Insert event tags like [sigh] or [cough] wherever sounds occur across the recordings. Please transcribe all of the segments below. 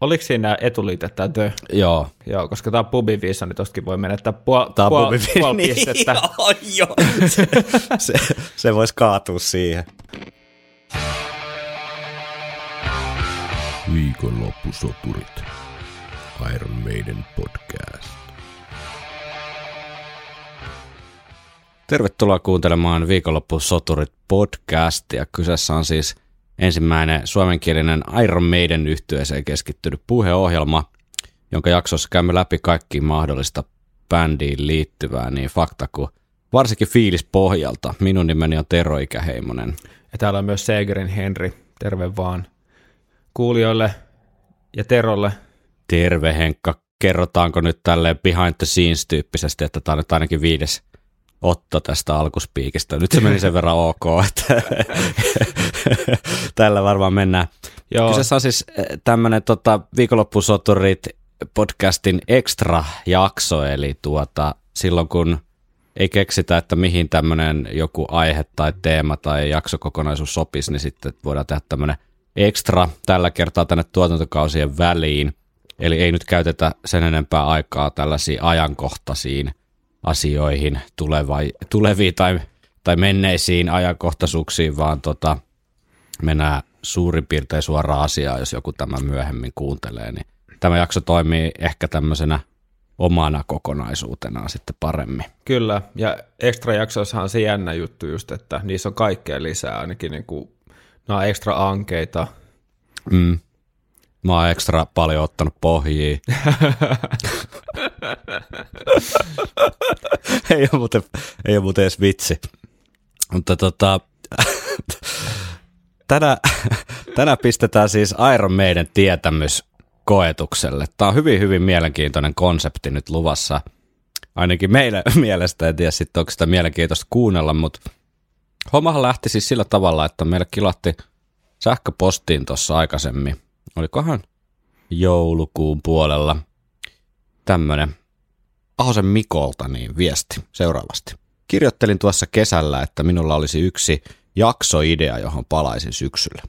Oliko siinä etuliite tämä the? Joo. Joo, koska tämä on pubin viisa, niin tostakin voi menettää puol, Tää on puol, puol [laughs] Niin, pistettä. joo, joo. [laughs] Se, se, se voisi kaatua siihen. Viikonloppusoturit. Iron Maiden podcast. Tervetuloa kuuntelemaan Viikonloppusoturit podcastia. Kyseessä on siis ensimmäinen suomenkielinen Iron Maiden yhtyeeseen keskittynyt puheohjelma, jonka jaksossa käymme läpi kaikki mahdollista bändiin liittyvää niin fakta kuin varsinkin fiilis pohjalta. Minun nimeni on Tero Ikäheimonen. Ja täällä on myös Segerin Henri. Terve vaan kuulijoille ja Terolle. Terve Henkka, kerrotaanko nyt tälleen behind the scenes tyyppisesti, että tämä on nyt ainakin viides otto tästä alkuspiikistä. Nyt se meni sen verran ok, että [laughs] tällä varmaan mennään. Joo, Kyseessä on siis tämmöinen tota, viikonloppusoturit podcastin extra jakso, eli tuota, silloin kun ei keksitä, että mihin tämmöinen joku aihe tai teema tai jaksokokonaisuus sopisi, niin sitten voidaan tehdä tämmöinen extra tällä kertaa tänne tuotantokausien väliin. Eli ei nyt käytetä sen enempää aikaa tällaisiin ajankohtaisiin asioihin, tulevai, tuleviin tai, tai menneisiin ajankohtaisuuksiin, vaan tota, mennään suurin piirtein suoraan asiaan, jos joku tämä myöhemmin kuuntelee, niin tämä jakso toimii ehkä tämmöisenä omana kokonaisuutenaan sitten paremmin. kyllä. Ja extra jaksoissahan on se jännä juttu just, että niissä on kaikkea lisää, ainakin niin kuin, nämä on extra ankeita. Mm. Mä oon ekstra paljon ottanut pohjia. [laughs] [laughs] ei, ole muuten, ei ole muuten edes vitsi. Mutta tota, [laughs] tänä, tänä pistetään siis Iron Maiden tietämys koetukselle. Tämä on hyvin, hyvin mielenkiintoinen konsepti nyt luvassa. Ainakin meidän [laughs] mielestä, en tiedä sitten onko sitä mielenkiintoista kuunnella, mutta hommahan lähti siis sillä tavalla, että meille kilatti sähköpostiin tuossa aikaisemmin. Olikohan joulukuun puolella tämmönen Ahosen Mikolta niin viesti seuraavasti. Kirjoittelin tuossa kesällä, että minulla olisi yksi jaksoidea, johon palaisin syksyllä.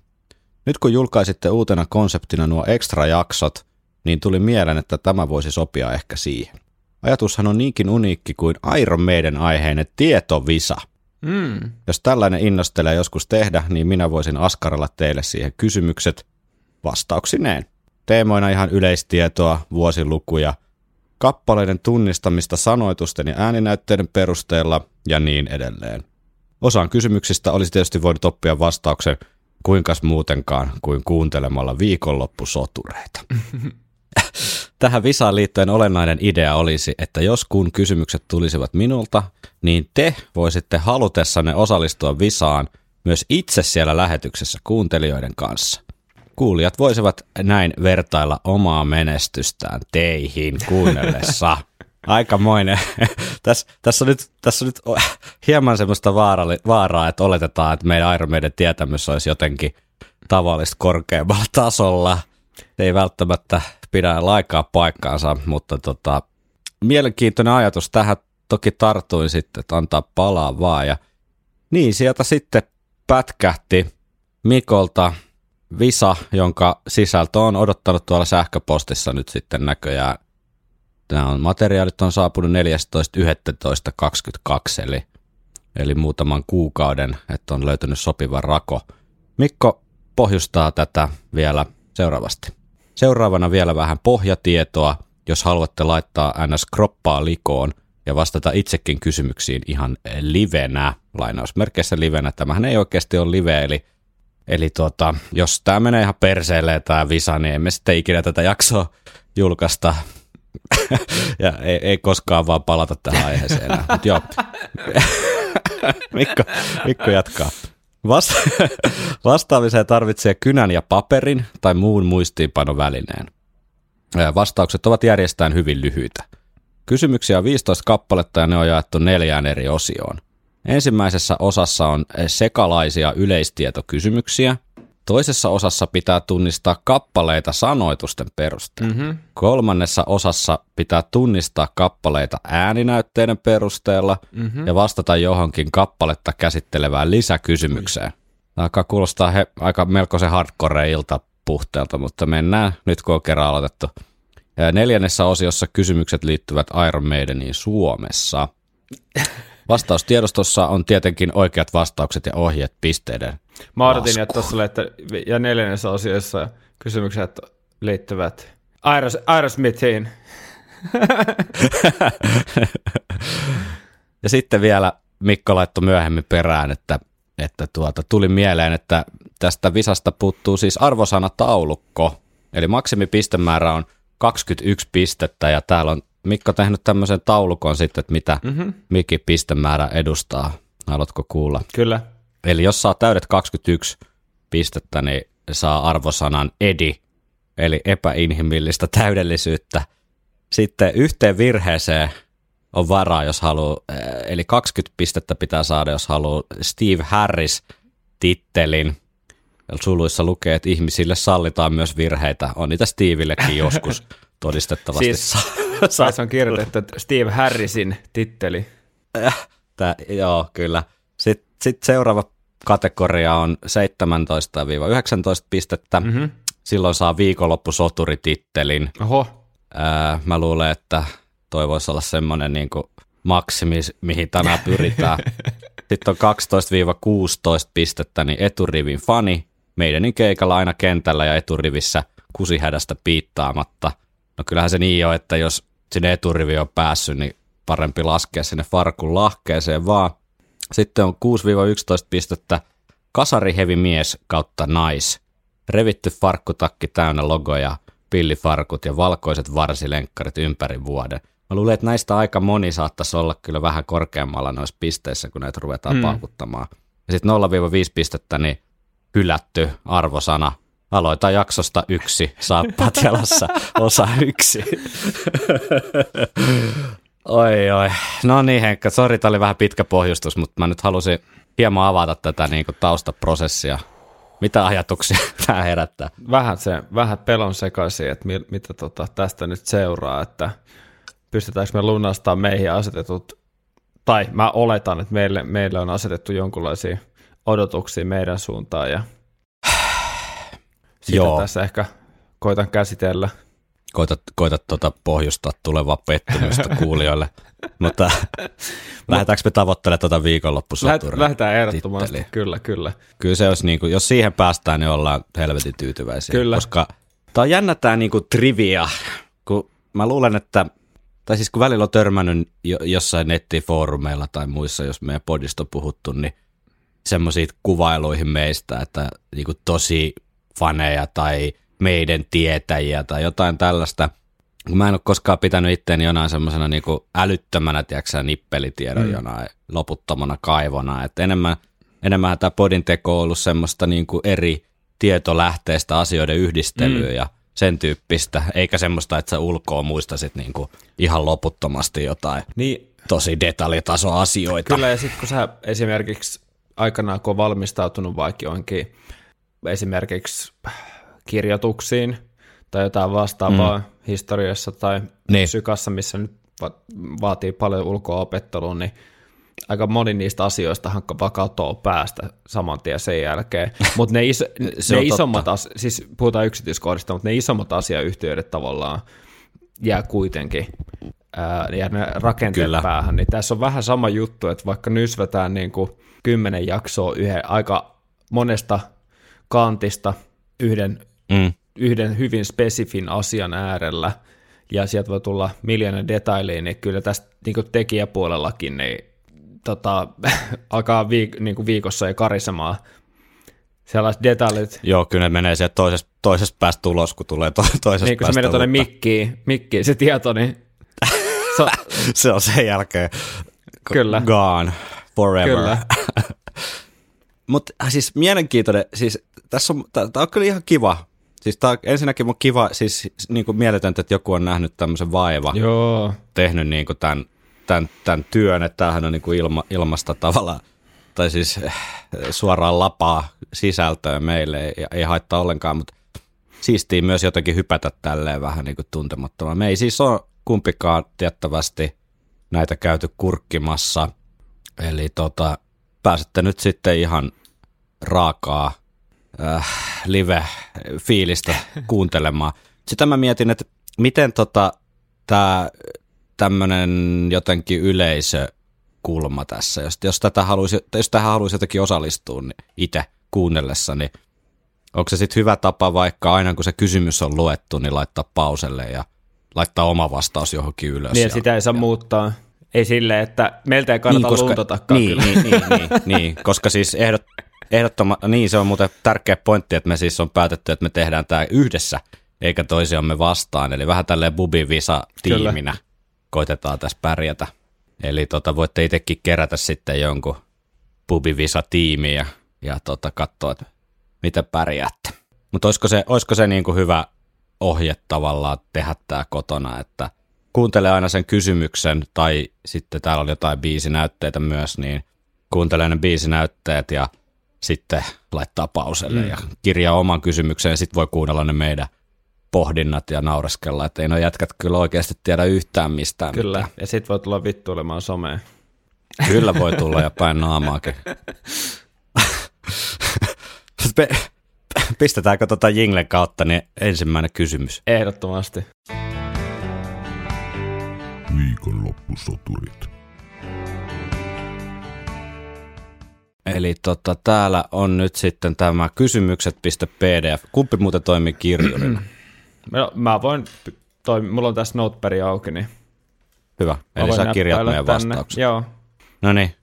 Nyt kun julkaisitte uutena konseptina nuo extra jaksot, niin tuli mieleen, että tämä voisi sopia ehkä siihen. Ajatushan on niinkin uniikki kuin Iron Maiden aiheinen tietovisa. Mm. Jos tällainen innostelee joskus tehdä, niin minä voisin askarella teille siihen kysymykset vastauksineen. Teemoina ihan yleistietoa, vuosilukuja, kappaleiden tunnistamista sanoitusten ja ääninäytteiden perusteella ja niin edelleen. Osaan kysymyksistä olisi tietysti voinut oppia vastauksen kuinkas muutenkaan kuin kuuntelemalla viikonloppusotureita. [laughs] Tähän visaan liittyen olennainen idea olisi, että jos kun kysymykset tulisivat minulta, niin te voisitte halutessanne osallistua visaan myös itse siellä lähetyksessä kuuntelijoiden kanssa. Kuulijat voisivat näin vertailla omaa menestystään teihin kuunnellessa. [laughs] Aikamoinen. [laughs] Tässä, tässä, on nyt, tässä on nyt hieman semmoista vaarali, vaaraa, että oletetaan, että meidän Iron Maiden tietämys olisi jotenkin tavallista korkeammalla tasolla. Ei välttämättä pidä laikaa paikkaansa, mutta tota, mielenkiintoinen ajatus. Tähän toki tartuin sitten, että antaa palaa vaan. Ja niin, sieltä sitten pätkähti Mikolta visa, jonka sisältö on odottanut tuolla sähköpostissa nyt sitten näköjään. Nämä on, materiaalit on saapunut 14.11.22, eli, eli muutaman kuukauden, että on löytynyt sopiva rako. Mikko pohjustaa tätä vielä seuraavasti. Seuraavana vielä vähän pohjatietoa, jos haluatte laittaa ns. kroppaa likoon ja vastata itsekin kysymyksiin ihan livenä, lainausmerkeissä livenä. Tämähän ei oikeasti ole live, eli Eli tuota, jos tämä menee ihan perseelle tämä visa, niin emme sitten ikinä tätä jaksoa julkaista. [laughs] ja ei, ei, koskaan vaan palata tähän aiheeseen enää. Mut joo. [laughs] Mikko, Mikko jatkaa. Vasta- [laughs] vastaamiseen tarvitsee kynän ja paperin tai muun muistiinpanovälineen. Vastaukset ovat järjestään hyvin lyhyitä. Kysymyksiä on 15 kappaletta ja ne on jaettu neljään eri osioon. Ensimmäisessä osassa on sekalaisia yleistietokysymyksiä. Toisessa osassa pitää tunnistaa kappaleita sanoitusten perusteella. Mm-hmm. Kolmannessa osassa pitää tunnistaa kappaleita ääninäytteiden perusteella mm-hmm. ja vastata johonkin kappaletta käsittelevään lisäkysymykseen. Alkaa kuulostaa he, aika melkoisen hardcore ilta puhteelta, mutta mennään nyt kun on kerran aloitettu. Ja Neljännessä osiossa kysymykset liittyvät Iron Maideniin Suomessa. [laughs] Vastaustiedostossa on tietenkin oikeat vastaukset ja ohjeet pisteiden Mä odotin, että tuossa että ja neljännessä osiossa kysymykset liittyvät Aeros, Aerosmithiin. [laughs] Ja sitten vielä Mikko laittoi myöhemmin perään, että, että tuota, tuli mieleen, että tästä visasta puuttuu siis arvosanataulukko. Eli maksimipistemäärä on 21 pistettä ja täällä on Mikko tehnyt tämmöisen taulukon sitten, että mitä mm-hmm. mikin pistemäärä edustaa. Haluatko kuulla? Kyllä. Eli jos saa täydet 21 pistettä, niin saa arvosanan edi, eli epäinhimillistä täydellisyyttä. Sitten yhteen virheeseen on varaa, jos haluaa, eli 20 pistettä pitää saada, jos haluaa Steve Harris tittelin. Suluissa lukee, että ihmisille sallitaan myös virheitä. On niitä Stevillekin joskus [laughs] todistettavasti Siis- Tai [laughs] se on kirjoitettu, että Steve Harrisin titteli. Tää, joo, kyllä. Sitten sit seuraava kategoria on 17-19 pistettä. Mm-hmm. Silloin saa viikonloppusoturitittelin. Oho, Ää, mä luulen, että toi voisi olla semmoinen niin maksimi, mihin tänään pyritään. [laughs] Sitten on 12-16 pistettä, niin eturivin fani. Meidänin keikalla aina kentällä ja eturivissä kusihädästä piittaamatta. No kyllähän se niin on, että jos sinne eturivi on päässyt, niin parempi laskea sinne farkun lahkeeseen vaan. Sitten on 6-11 pistettä kasarihevi mies kautta nais. Revitty farkkutakki täynnä logoja, pillifarkut ja valkoiset varsilenkkarit ympäri vuoden. Mä luulen, että näistä aika moni saattaisi olla kyllä vähän korkeammalla noissa pisteissä, kun näitä ruvetaan mm. paukuttamaan. Ja sitten 0-5 pistettä, niin hylätty arvosana. Aloita jaksosta yksi, saappaat [laughs] jalassa, osa yksi. oi oi. No niin Henkka, sori, tämä oli vähän pitkä pohjustus, mutta mä nyt halusin hieman avata tätä niin kuin taustaprosessia. Mitä ajatuksia [laughs] tämä herättää? vähän se, vähän pelon sekaisin, että mi, mitä tota, tästä nyt seuraa, että pystytäänkö me lunastaa meihin asetetut, tai mä oletan, että meille, meille on asetettu jonkinlaisia odotuksia meidän suuntaan, ja sitä Joo. tässä ehkä koitan käsitellä. Koitat, koitat tuota pohjustaa tulevaa pettymystä [laughs] kuulijoille. Mutta lähdetäänkö me tavoittelemaan tuota viikonloppusoturia? lähdetään ehdottomasti, titteliä? kyllä, kyllä. Kyllä se olisi, niin kuin, jos siihen päästään, niin ollaan helvetin tyytyväisiä. Kyllä. Koska tämä on jännä tämä niin kuin trivia, kun mä luulen, että, tai siis kun välillä on törmännyt jo, jossain nettifoorumeilla tai muissa, jos meidän podista on puhuttu, niin semmoisiin kuvailuihin meistä, että niin kuin tosi faneja tai meidän tietäjiä tai jotain tällaista. Mä en ole koskaan pitänyt itteeni jonain semmoisena niin älyttömänä, tiedätkö, nippelitiedon mm. jonain loputtomana kaivona. Et enemmän, enemmän tämä podin teko on ollut semmoista niin kuin eri tietolähteistä asioiden yhdistelyä mm. ja sen tyyppistä, eikä semmoista, että sä ulkoa muistasit niin kuin ihan loputtomasti jotain Niin, tosi detaljitasoasioita. Kyllä, ja sitten kun sä esimerkiksi aikanaan, kun on valmistautunut vaikka johonkin esimerkiksi kirjoituksiin tai jotain vastaavaa mm. historiassa tai Niin. niin. sykassa, missä nyt va- vaatii paljon ulkoa opettelua, niin aika moni niistä asioista vaan katoaa päästä saman tien sen jälkeen. [laughs] Mutta ne, iso, Se ne isommat, as, siis puhutaan yksityiskohdista, mutta ne isommat asiayhteydet tavallaan jää kuitenkin ää, ja ne rakenteet. Kyllä. päähän, niin tässä on vähän sama juttu, että vaikka nysvetään niin kuin kymmenen jaksoa yhden aika monesta kantista yhden, Mm. yhden hyvin spesifin asian äärellä, ja sieltä voi tulla miljoona detailia, niin kyllä tästä niin kuin tekijäpuolellakin niin, tota, [laughs] alkaa viik- niin kuin viikossa jo karisemaan sellaiset detailit, Joo, kyllä ne menee sieltä toisesta, toisesta päästä ulos, kun tulee to, toisesta niin kun se päästä menee tuonne mikkiin, mikkiin, se tieto, niin [laughs] se, on- Se on sen jälkeen Kyllä. gone forever. Kyllä. [laughs] Mutta siis mielenkiintoinen, siis tässä on, tämä on kyllä ihan kiva. Siis tää on, ensinnäkin mun kiva, siis niin kuin mieletöntä, että joku on nähnyt tämmöisen vaiva, joo, tehnyt niin kuin tämän, tämän, tämän työn, että tämähän on niin kuin ilma, ilmasta tavalla, tai siis eh, suoraan lapaa sisältöä meille, ei, ei haittaa ollenkaan, mutta siistii myös jotenkin hypätä tälleen vähän niin kuin tuntemattomaan. Me ei siis ole kumpikaan tiettävästi näitä käyty kurkkimassa, eli tota, pääsette nyt sitten ihan raakaa äh, live-fiilistä kuuntelemaan. Sitä mä mietin, että miten tota, tämä tämmöinen jotenkin yleisökulma tässä, jos, jos, tätä haluaisi, jos tähän haluaisi jotenkin osallistua niin itse kuunnellessa, niin onko se sitten hyvä tapa vaikka aina kun se kysymys on luettu, niin laittaa pauselle ja laittaa oma vastaus johonkin ylös. Niin, ja, sitä ei saa ja... muuttaa. Ei sille, että meiltä ei kannata niin, koska, luntatakaan niin, niin, niin, niin, niin, koska siis ehdot, ehdottomasti, niin se on muuten tärkeä pointti, että me siis on päätetty, että me tehdään tämä yhdessä, eikä toisiamme vastaan. Eli vähän tälleen Bubi-visa-tiiminä Kyllä. koitetaan tässä pärjätä. Eli tota, voitte itsekin kerätä sitten jonkun Bubi-visa-tiimiin ja, ja tota, katsoa, että miten pärjäätte. Mutta olisiko se, olisiko se niin kuin hyvä ohje tavallaan tehdä tämä kotona, että kuuntele aina sen kysymyksen, tai sitten täällä oli jotain biisinäytteitä myös, niin kuuntele ne biisinäytteet ja sitten laittaa pauselle mm. ja kirjaa oman kysymyksen ja sitten voi kuunnella ne meidän pohdinnat ja naureskella, että ei no jätkät kyllä oikeasti tiedä yhtään mistään. Kyllä, mitään. ja sitten voi tulla vittuilemaan someen. Kyllä voi tulla ja päin naamaakin. Pistetäänkö tota Jinglen kautta niin ensimmäinen kysymys? Ehdottomasti. Viikonloppusoturit. Eli tota, täällä on nyt sitten tämä kysymykset.pdf. Kumpi muuten toimii kirjurina? [clears throat] no, mä voin, toimi, mulla on tässä notepad auki, niin Hyvä, eli sä kirjat meidän vastaukset. Joo. No niin,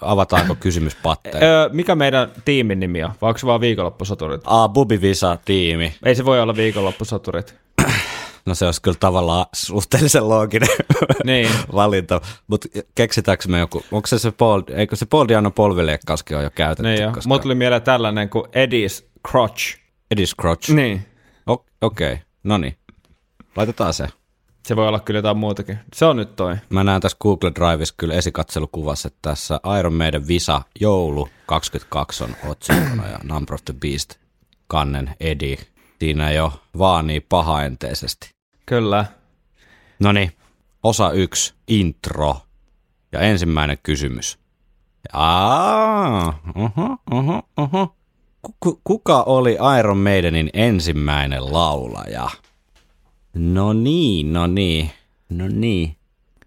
avataanko kysymyspatteja? Öö, mikä meidän tiimin nimi on? Vai onko se vaan viikonloppusoturit? Aa, Bubi Visa tiimi. Ei se voi olla viikonloppusoturit. No se olisi kyllä tavallaan suhteellisen looginen [laughs] niin. valinta, mutta keksitäänkö me joku, onko se se Paul, eikö se Paul Diano polvileikkauskin ole jo käytetty? Niin jo. Koska... Mut tuli mieleen tällainen kuin Eddie's Crotch. Eddie's Crotch? Niin. Okei, okay. no niin. Laitetaan se. Se voi olla kyllä jotain muutakin. Se on nyt toi. Mä näen tässä Google Driveissa kyllä esikatselukuvassa, että tässä Iron Maiden Visa Joulu 22 on otsikkona ja Number of the Beast kannen Eddie. Siinä jo vaanii pahaenteisesti. Kyllä. No niin, osa yksi, intro. Ja ensimmäinen kysymys. Aa, uh-huh, uh-huh, uh-huh. Kuka oli Iron Maidenin ensimmäinen laulaja? No niin, no niin, no niin.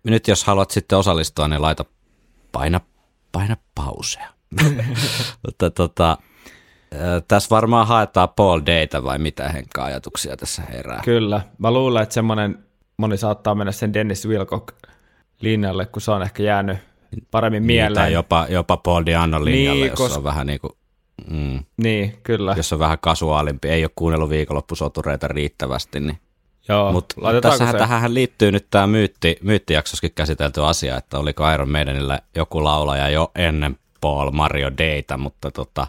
Nyt jos haluat sitten osallistua, niin laita paina, paina pausea. [laughs] Mutta tota, tässä varmaan haetaan Paul Data vai mitä henkaa ajatuksia tässä herää. Kyllä. Mä luulen, että semmoinen, moni saattaa mennä sen Dennis Wilcock linjalle, kun se on ehkä jäänyt paremmin niin, mieleen. Tai jopa, jopa Paul Diano linjalle, niin, jos kos... on vähän niin kuin, mm, Niin, kyllä. Jos on vähän kasuaalimpi, ei ole kuunnellut viikonloppusotureita riittävästi, niin Joo, Mutta tässähän, tähän liittyy nyt tämä myytti, myyttijaksoskin käsitelty asia, että oliko Iron Maidenillä joku laulaja jo ennen Paul Mario Data, mutta tota,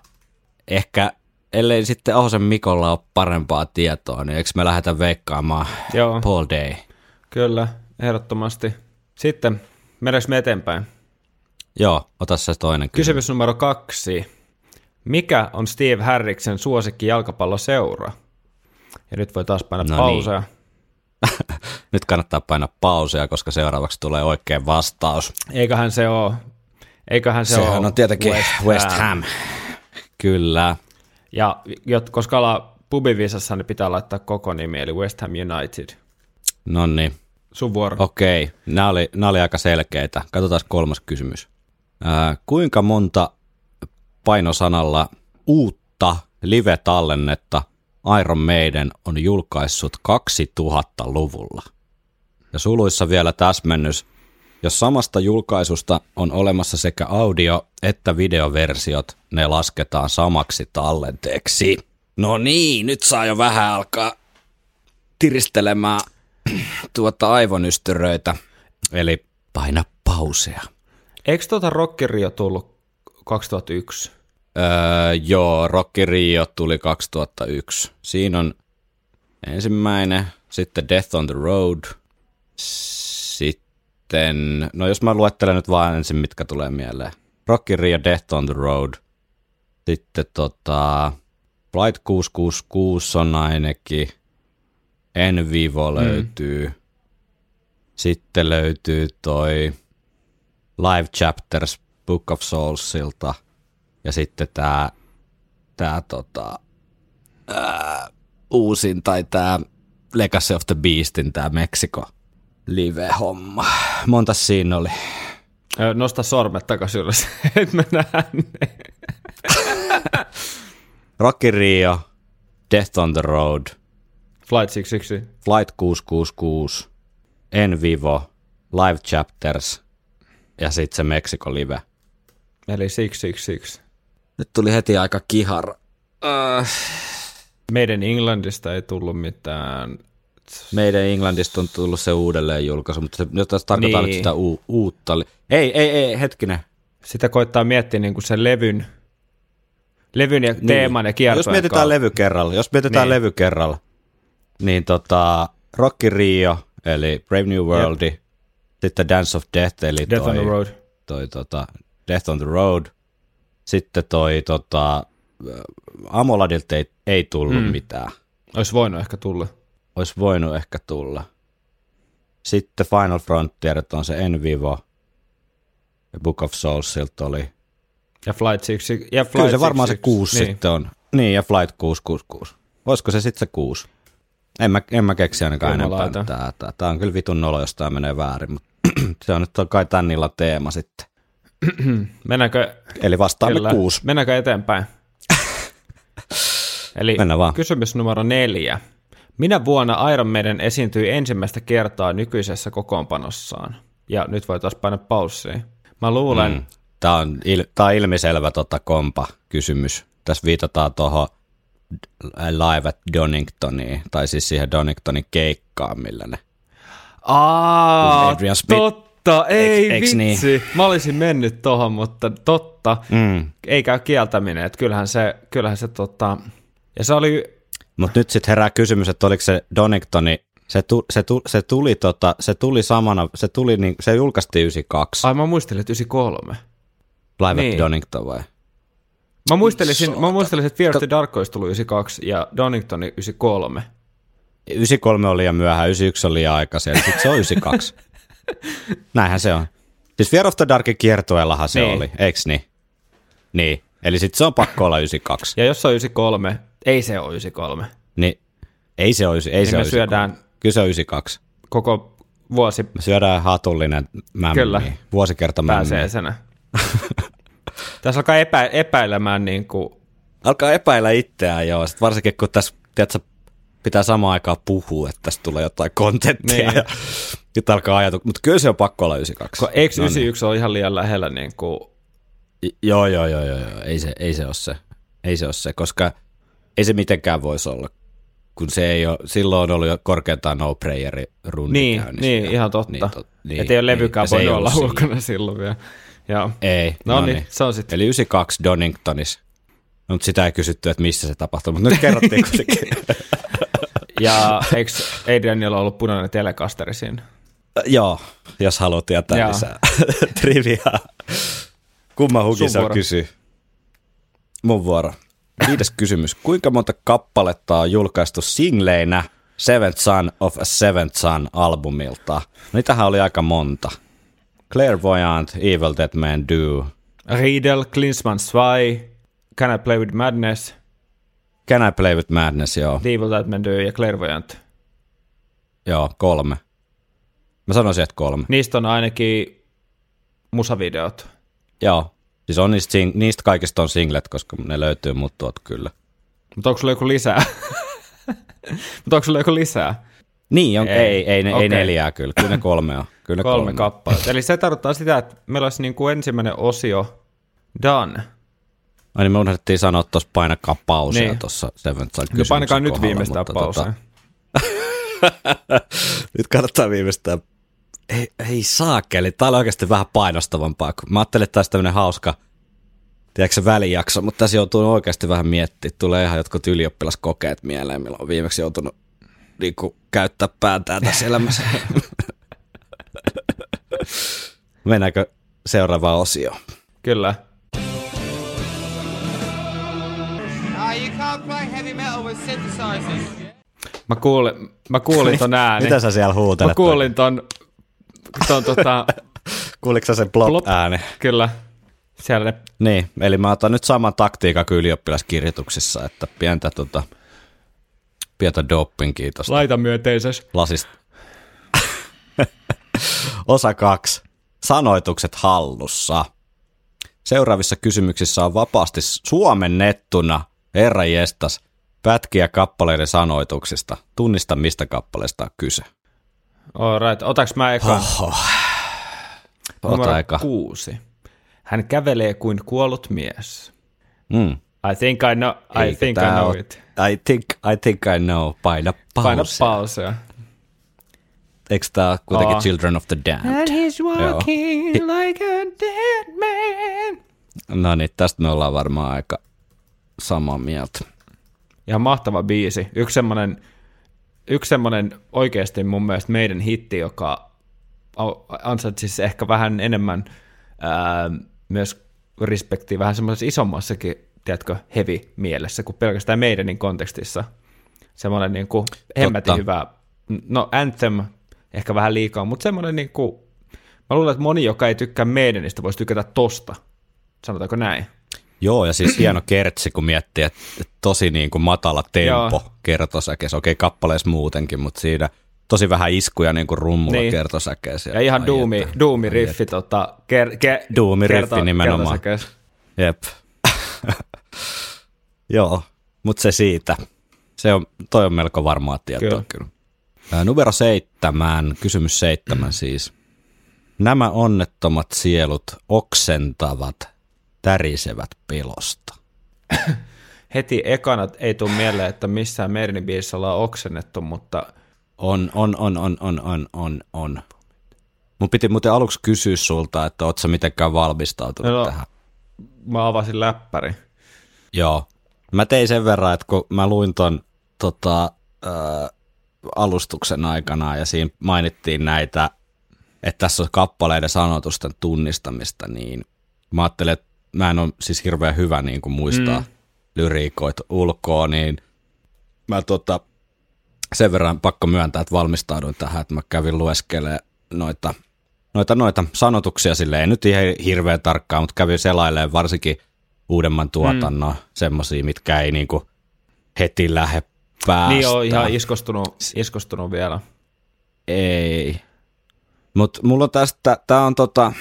ehkä ellei sitten Ahosen Mikolla ole parempaa tietoa, niin eikö me lähdetä veikkaamaan Joo. Paul Day? Kyllä, ehdottomasti. Sitten, mennäänkö me eteenpäin? Joo, ota se toinen kysymys. Kysymys numero kaksi. Mikä on Steve Harriksen suosikki jalkapalloseura? Ja nyt voi taas painaa no pausea. Niin. [laughs] nyt kannattaa painaa pausea, koska seuraavaksi tulee oikein vastaus. Eiköhän se ole. Eiköhän se Sehän ole on tietenkin West Ham. West Ham. Kyllä. Ja koska ollaan pubivisassa, niin pitää laittaa koko nimi, eli West Ham United. No niin. Sun vuoro. Okei, okay. nämä oli, nämä oli aika selkeitä. Katsotaan kolmas kysymys. Ää, kuinka monta painosanalla uutta live-tallennetta Iron Maiden on julkaissut 2000-luvulla? Ja suluissa vielä täsmennys, jos samasta julkaisusta on olemassa sekä audio- että videoversiot, ne lasketaan samaksi tallenteeksi. No niin, nyt saa jo vähän alkaa tiristelemään tuota aivonystyröitä. Eli paina pausea. Eikö tuota Rocky Rio tullut 2001? Öö, joo, Rocky Rio tuli 2001. Siinä on ensimmäinen, sitten Death on the Road, sitten, no jos mä luettelen nyt vaan ensin, mitkä tulee mieleen. Rocky Rio Death on the Road. Sitten tota, Flight 666 on ainakin. En Vivo mm. löytyy. Mm. Sitten löytyy toi Live Chapters Book of Soulsilta. Ja sitten tää tää tota, ää, uusin tai tää Legacy of the Beastin tää Meksiko live-homma. Monta siinä oli? Nosta sormet takaisin ylös, [laughs] että me nähdään ne. [laughs] Rocky Rio, Death on the Road, Flight 666. Flight 666, En Vivo, Live Chapters ja sitten se Meksiko live. Eli 666. Nyt tuli heti aika kihar. Äh, Meidän Englandista ei tullut mitään. Meidän Englannista on tullut se uudelleen julkaisu, mutta se nyt taas tarkoittaa Niin. nyt sitä u- uutta. Ei, ei, ei, hetkinen. Sitä koittaa miettiä niin kuin sen levyn, levyn ja teeman ja kiertojen Jos mietitään kautta. levy kerralla, jos mietitään Niin. levy kerralla, niin tota, Rocky Rio, eli Brave New World, sitten Dance of Death, eli Death toi, on the Road. toi tota, Death on the Road, sitten toi tota, Amoladilta ei, ei tullut mm. mitään. Olisi voinut ehkä tulla. Olisi voinut ehkä tulla. Sitten Final Frontier on se En Vivo, ja Book of Soulsilta oli. Ja Flight 6. Ja Flight Kyllä se varmaan se 666. kuusi niin. sitten on. Niin, ja Flight 666. Olisiko se sitten se kuusi? En mä, en mä keksi ainakaan enempää. Tää, tää, tää, on kyllä vitun nolo, jos tää menee väärin, mutta [clears throat] se on nyt kai tän illan teema sitten. [clears throat] Mennäänkö, Eli vastaamme kyllä, kuusi. mennäänkö eteenpäin? [laughs] Eli Mennään vaan. kysymys numero neljä. Minä vuonna Iron Maiden esiintyi ensimmäistä kertaa nykyisessä kokoonpanossaan? Ja nyt voi taas painaa paussiin. Mä luulen, mm. Tämä on, il, tää on ilmiselvä tota kompa kysymys. Tässä viitataan tuohon Live at Doningtoniin, tai siis siihen Doningtonin keikkaan, millä ne. Aa, Adrian Smith- totta, ei eiks vitsi. niin? Mä olisin mennyt tohon, mutta totta. Mm. Ei käy kieltäminen, että kyllähän se, kyllähän se tota... Ja se oli, Mutta nyt sitten herää kysymys, että oliko se Doningtoni, se, tu, se, tu, se, tuli, tota, se tuli samana, se, tuli niin, se julkaistiin 92, ai mä muistelin, että 93. Live niin. at Donington vai? Mä muistelisin, mä muistelisin, että Fear of the Dark olisi tullut 92 ja Donington 93. 93 oli liian myöhään, 91 oli liian aikaisin, eli sitten se on 92. [laughs] Näinhän se on. Siis Fear of the Darkin kiertueellahan se Niin. oli, eiks niin? Niin, eli sitten se on pakko olla 92. Ja jos se on 93, ei se ole 93. Niin, ei se olisi, ei Niin se me olisi. syödään Kyllä se on 92. koko vuosi Me syödään hatullinen mämmi, Kyllä. vuosikerta mämmi. pääseesenä. [laughs] Tässä alkaa epä, epäilemään niin kuin, Alkaa epäillä itseään, joo. Sitten varsinkin, kun tässä tiedätkö, pitää samaan aikaan puhua, että tästä tulee jotain kontenttia. Niin. Ja nyt alkaa ajatus, mutta kyllä se on pakko olla 92. kun eikö No niin. 91 ole ihan liian lähellä niin kuin, I- Joo, joo, joo, joo, joo. Ei, se, ei se ole se. Ei se ole se, koska ei se mitenkään voisi olla, kun se ei ole, silloin on ollut jo korkeintaan no prayeri rundi niin, käynnissä. niin, Ja- ihan totta. Niin, Niin, tot, niin, että ei ole levykään ja se voinut olla ollut ulkona silloin vielä. Joo. Ei, No, niin, se on sitten. Eli 92 Doningtonissa. No, mutta sitä ei kysytty, että missä se tapahtui, mutta nyt kerrottiin kuitenkin. [laughs] Ja eikö Adrianilla ollut punainen telekasteri siinä? Joo, jos haluat tietää Joo. lisää [laughs] triviaa. Kumma hukisa vuoro. kysyy. Mun vuoro. Viides kysymys. Kuinka monta kappaletta on julkaistu singleinä Seventh Son of a Seventh Son albumilta? No, Niitähän oli aika monta. Clairvoyant, Evil Dead Man Do, Riedel, Klinsmann 2, Can I Play With Madness, Can I Play With Madness, joo. The Evil That Man Do ja Clairvoyant. Joo, kolme. Mä sanoisin, että kolme. Niistä on ainakin musavideot. Joo. Siis on niistä, sing- niistä kaikista on singlet, koska ne löytyy mut tuot kyllä. Mutta onko sulla joku lisää? [laughs] Mutta onko sulla joku lisää? Niin, on, Ei. ei, ei, ne, Okei. ei neljää kyllä. Kyllä ne kolme on. [laughs] Kyllä ne Kolme kolme. kappaletta. Eli se tarkoittaa sitä, että meillä olisi niin kuin ensimmäinen osio done. Ai niin me unohdettiin sanoa tuossa painakaa pausia Niin. niin. tuossa Seventh No painakaa nyt kohdalla, viimeistään pausia. Tota, [laughs] nyt kannattaa viimeistään. Ei, ei saakeli, tää on oikeasti vähän painostavampaa. kun Mä ajattelin, että tämä olisi tämmöinen hauska, tiedätkö välijakso, mutta tässä joutuu oikeasti vähän miettimään. Tulee ihan jotkut ylioppilaskokeet mieleen, milloin on viimeksi joutunut niin kuin, käyttää päätään tässä elämässä. [laughs] Mennäänkö seuraavaan osioon? Kyllä. Ah. Mä kuulin, mä kuulin ton äänen. Mitä sä siellä huutelet? Mä kuulin ton, ton tota, [laughs] Kuulitko sä sen Plop. plop-ääni? kyllä. Siellä ne, Niin, eli mä otan nyt saman taktiikan kuin ylioppilaskirjoituksissa, että pientä, tota, pientä dopingia tuosta laita myönteisessä. lasista. [laughs] Osa kaksi. Sanoitukset hallussa. Seuraavissa kysymyksissä on vapaasti suomennettuna, herra jestas, pätkiä kappaleiden sanoituksista. Tunnista, mistä kappaleesta on kyse. All right. Otaks mä? Oho. Numero Ota eka. kuusi. Hän kävelee kuin kuollut mies. Mm. I think I know, I think I know it. I think, I think I know. Paina Paina pause. pausea. Eikö tää kuitenkin Aa. Children of the Damned? And he's walking like a dead man. No niin, tästä me ollaan varmaan aika samaa mieltä. Ihan mahtava biisi. Yksi semmonen, yksi semmonen oikeasti mun mielestä meidän hitti, joka ansaitsisi ehkä vähän enemmän ää, myös respektiä vähän semmoisessa isommassakin, tiedätkö, heavy mielessä kuin pelkästään meidänin kontekstissa. Semmoinen niin kuin hemmetin Totta. hyvä, no Anthem ehkä vähän liikaa, mutta semmoinen niin kuin, mä luulen, että moni, joka ei tykkää meidänistä, voisi tykätä tosta. Sanotaanko näin? Joo, ja siis hieno kertsi, kun miettii, että tosi niin kuin matala tempo kertosäkeessä. Okei, kappaleessa muutenkin, mutta siinä tosi vähän iskuja niin kuin rummulla Niin. kertosäkeessä. Ja ihan duumi, duumi riffi tota, ker, ke, Duumi-riffi kerta- nimenomaan. kertasäkeessä. Jep. [laughs] Joo, mutta se siitä. Se on, toi on melko varmaa tietoa kyllä. kyllä. Ää, numero seitsemän, kysymys seitsemän siis. Nämä onnettomat sielut oksentavat, tärisevät pelosta. [coughs] Heti ekana ei tule mieleen, että missään Merinin biisissä ollaan oksennettu, mutta On, on, on, on, on, on, on, on. Mun piti muuten aluksi kysyä sulta, että oot sä mitenkään valmistautunut No, tähän. mä avasin läppäri. Joo. Mä tein sen verran, että kun mä luin ton tota, äh, alustuksen aikana ja siinä mainittiin näitä, että tässä on kappaleiden sanotusten tunnistamista, niin mä ajattelin, että mä en ole siis hirveän hyvä niin kuin muistaa mm. lyriikoita ulkoa, niin mä tota, sen verran pakko myöntää, että valmistauduin tähän, että mä kävin lueskelemaan noita, noita, noita sanotuksia silleen, ei nyt ihan hirveän tarkkaan, mutta kävin selailemaan varsinkin uudemman tuotannon, mm. semmosia, mitkä ei niinku heti lähde päästä. Niin on ihan iskostunut, iskostunut vielä. Ei. Mut mulla on tästä, tää on tota,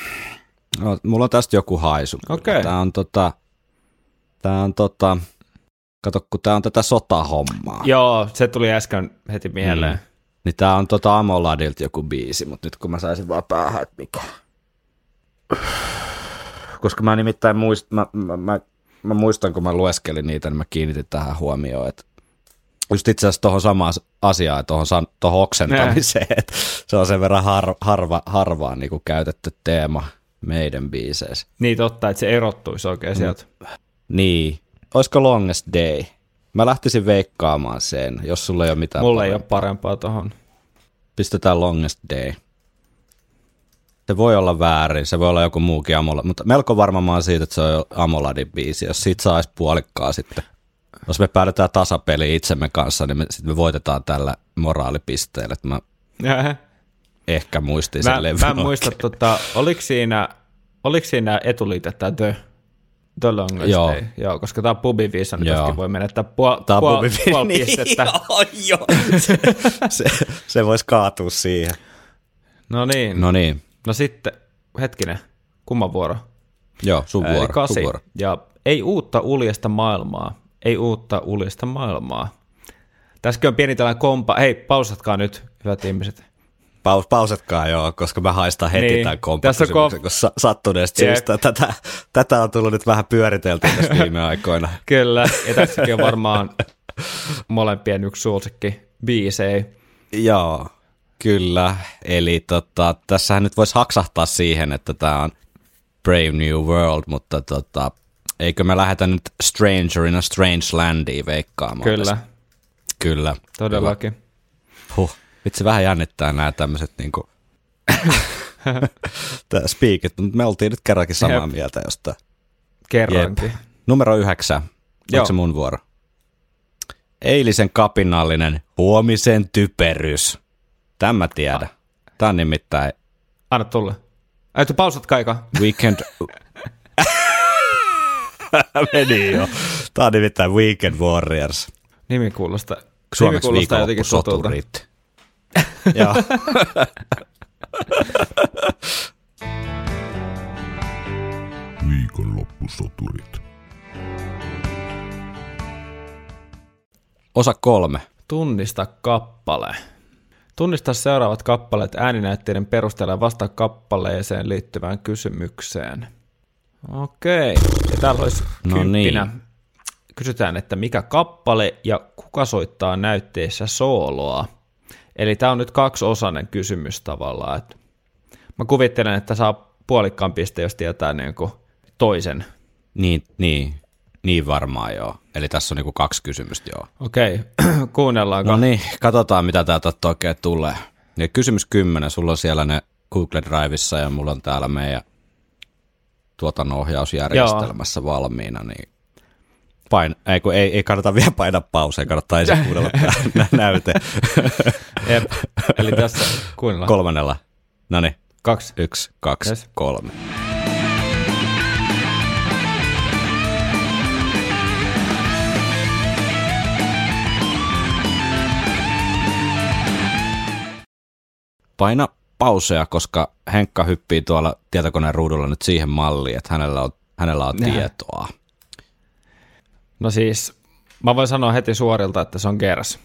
no, mulla on tästä joku haisu. Okei. Tää on tota, tää on tota, kato kun tää on tätä sotahommaa. Joo, se tuli äsken heti mieleen. Mm. Niin tää on tota Amoladilta joku biisi, mutta nyt kun mä saisin vaan päähän, että mikä. Koska mä nimittäin muist, mä, mä, mä, mä, muistan, kun mä lueskelin niitä, niin mä kiinnitin tähän huomioon, että just itse asiassa tuohon samaan asiaan, tuohon, tuohon oksentamiseen, että se on sen verran har, harva, harvaan niin käytetty teema meidän biiseissä. Niin totta, että se erottuisi oikein sieltä. Niin, olisiko Longest Day? Mä lähtisin veikkaamaan sen, jos sulla ei ole mitään Mulla ei ole parempaa. parempaa tohon. pistetään Longest Day. Se voi olla väärin, se voi olla joku muukin Amolad, mutta melko varma mä oon siitä, että se on Amoladin biisi. Jos siitä saisi puolikkaa sitten. Jos me päädytään tasapeliin itsemme kanssa, niin me, sit me voitetaan tällä moraalipisteellä. Että mä ehkä muistin sen Mä, levyn mä en muista, tota, oliko siinä, oliko siinä etuliite tämä The, the Longest Joo. Day? Joo, koska tämä on pubin viisa, niin Joo. tästäkin voi menettää puol, Tää puol, pubi- puol Niin, pistettä. joo, joo. [laughs] se, se, se voisi kaatua siihen. No niin, no. Niin, no sitten, hetkinen, kumman vuoro? joo, sun Eli vuoro. kasi. Sun vuoro. Ja ei uutta uljesta maailmaa, ei uutta uljesta maailmaa. Tässäkin on pieni tällainen kompa. Hei, pausatkaa nyt, hyvät ihmiset. Paus, pausetkaa joo, koska mä haistan heti Niin. tämän Tässä on kompakysymyksen, kom- kun sa- sattuneesta Jep. syystä. Tätä, tätä on tullut nyt vähän pyöriteltyä tässä [laughs] viime aikoina. Kyllä, ja tässäkin on varmaan molempien yksi suosikki biisei. Joo, kyllä. Eli tota, tässähän nyt voisi haksahtaa siihen, että tämä on Brave New World, mutta tota, eikö me lähetä nyt Stranger in a Strange Landiin veikkaamaan Kyllä, tästä? Kyllä. todellakin. Huh. Vitsi vähän jännittää nämä tämmöiset niinku [laughs] speakit, mutta me oltiin nyt kerrankin samaa Jep. mieltä jostain. Kerrankin. Numero yhdeksän. Joo. Onko se mun vuoro? Eilisen kapinallinen huomisen typerys. Tämä tiedä. Tämä on nimittäin Anna tulla. Ai, tu pausat kaika. Weekend... [laughs] Meni jo. Tää on nimittäin Weekend Warriors. Nimi kuulostaa, nimi Suomeksi kuulostaa jotenkin tutulta. Joo. [laughs] Viikonloppusoturit. Osa kolme. Tunnista kappale. Tunnista seuraavat kappaleet ääninäytteiden perusteella ja vastaa kappaleeseen liittyvään kysymykseen. Okei. Ja täällä olisi No kymppinä. niin. Kysytään, että mikä kappale ja kuka soittaa näytteessä sooloa. Eli tämä on nyt kaksiosainen kysymys tavallaan. Että mä kuvittelen, että saa puolikkaan piste, jos tietää niin kuin toisen. Niin, niin, niin varmaan joo. Eli tässä on niinku kaksi kysymystä joo. Okei, [clears throat] kuunnellaanko? No niin, katsotaan mitä täältä oikein tulee. Ja kysymys 10, sulla on siellä ne Google Driveissa ja mulla on täällä meidän tuotannonohjausjärjestelmässä Joo. valmiina, niin pain, ei, kun ei, ei kannata vielä painaa pausea, kannattaa ensin [laughs] kuunnella tämä nä- näyte Jep. Eli tässä kuunnellaan. kolmannella. No niin, Kaksi. yksi, kaksi, Yes. yes. kolme. Paina pausea, koska Henkka hyppii tuolla tietokoneen ruudulla nyt siihen malliin, että hänellä on, hänellä on Näin. tietoa. No siis, mä voin sanoa heti suorilta, että se on Gers.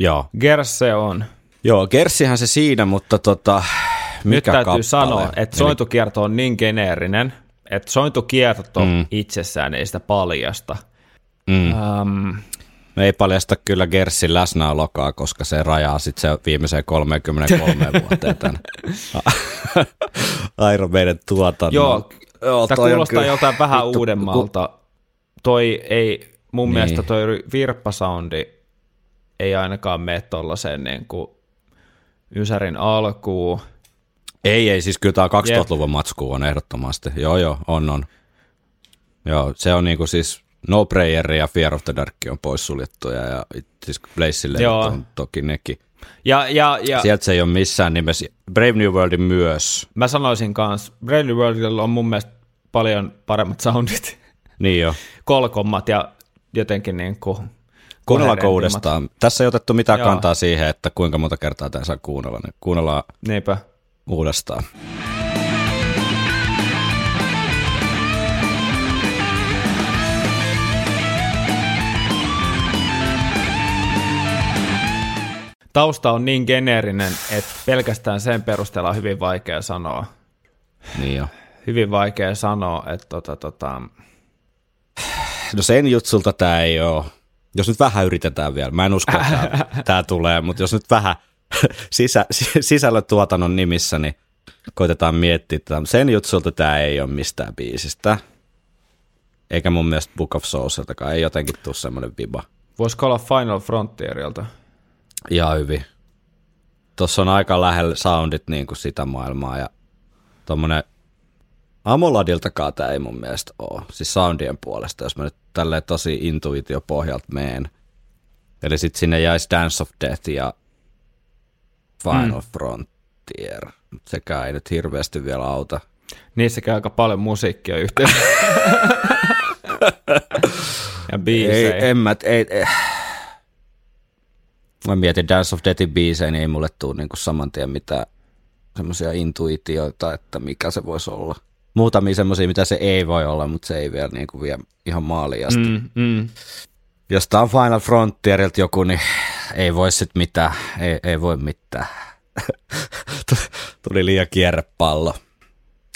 Joo. Gers se on. Joo, Gerssihän se siinä, mutta tota, mikä Nyt täytyy kappale? sanoa, että Eli- sointukierto on niin geneerinen, että sointukierto Mm. itsessään ei sitä paljasta. Mm. Um, Me ei paljasta kyllä Gerssin läsnäolokaa, koska se rajaa sitten se viimeiseen 33 [laughs] vuoteen tämän [laughs] Iron Maiden tuotannon. joo, joo tämä kuulostaa kyllä- joltain vähän vittu, uudemmalta. Toi ei, mun Niin. mielestä toi virppasoundi ei ainakaan mene tuollaiseen niin kuin Ysärin alkuun. Ei, ei, siis kyllä tämä 2000-luvun matsku on ehdottomasti. Joo, joo, on, on. Joo, se on niinku siis No Prayer ja Fear of the Dark on poissuljettuja ja siis Blazille Joo. on toki nekin. Ja, ja, ja Sieltä se ei ole missään nimessä. Brave New Worldin myös. mä sanoisin kanssa, Bradley Worldilla on mun mielestä paljon paremmat soundit, Niin jo. kolkommat ja jotenkin niin kuin koherentimmat. uudestaan? Tässä ei otettu mitään Joo. kantaa siihen, että kuinka monta kertaa tämän saa kuunnella. Niin kuunnellaan Niinpä. uudestaan. Tausta on niin geneerinen, että pelkästään sen perusteella on hyvin vaikea sanoa. Niin jo. Hyvin vaikea sanoa, että tota, tota, No sen jutsulta tämä ei ole. Jos nyt vähän yritetään vielä, mä en usko, että tämä [laughs] tulee, mutta jos nyt vähän [laughs] sisä, [laughs] sisällötuotannon nimissä, niin koitetaan miettiä tätä. Sen jutsulta tämä ei ole mistään biisistä. Eikä mun mielestä Book of Soulsiltakaan, ei jotenkin tule semmoinen viba. voisiko olla Final Frontierilta? Ihan hyvin. Tuossa on aika lähellä soundit niin kuin sitä maailmaa ja tuommoinen Amoladiltakaan tämä ei mun mielestä ole, siis soundien puolesta, jos mä nyt tälleen tosi intuitiopohjalta meen. Eli sitten sinne jäisi Dance of Death ja Final mm. Frontier. Sekään ei nyt hirveästi vielä auta. Niissä käy aika paljon musiikkia yhteen. [laughs] ja biisejä. Ei, en mä, ei, ei. Mä mietin Dance of Deathin biisejä, niin ei mulle tule niinku saman tien mitään semmoisia intuitioita, että mikä se voisi olla. Muutamia semmoisia, mitä se ei voi olla, mutta se ei vielä niinku vie ihan maaliin asti. Mm. Mm. Jos tää on Final Frontierilta joku, niin ei voi sit mitään, ei, ei voi mitään. [laughs] Tuli liian kierrepallo.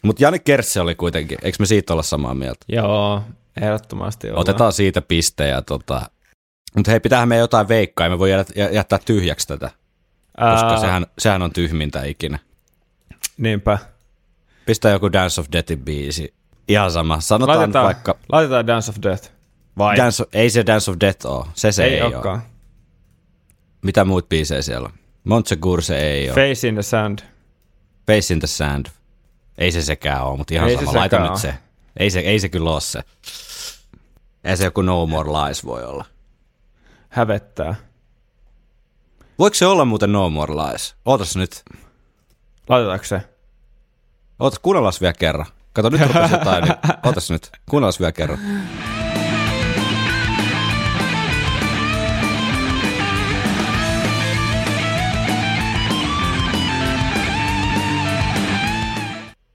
Mutta Jani Kerssi oli kuitenkin, eikö me siitä olla samaa mieltä? Joo, ehdottomasti ollaan. Otetaan siitä pistejä. Tota. Mutta hei, pitäähän me jotain veikkaa, me voi jät- jä- jättää tyhjäksi tätä, koska Ää, sehän, sehän on tyhmintä ikinä. Niinpä. Pistä joku Dance of Deathin biisi. Ihan sama. Sanotaan Laitetaan, vaikka... laitetaan Dance of Death. Vai? Dance of, ei se Dance of Death ole. Se se ei, ei, ole. Mitä muut biisejä siellä on? Montsegur se ei ole. Face in the Sand. Face in the Sand. Ei se sekään ole, mutta ihan Ei se sama. Laita sekään nyt se. Ei se, ei se kyllä ole se. Ei se joku No More Lies voi olla. Hävettää. Voiko se olla muuten No More Lies? Ootas nyt. Laitetaanko se? Ootas, kuunnellaan vielä kerran. Kato, nyt rupesi jotain, niin [laughs] otas nyt, kuunnellaan vielä kerran.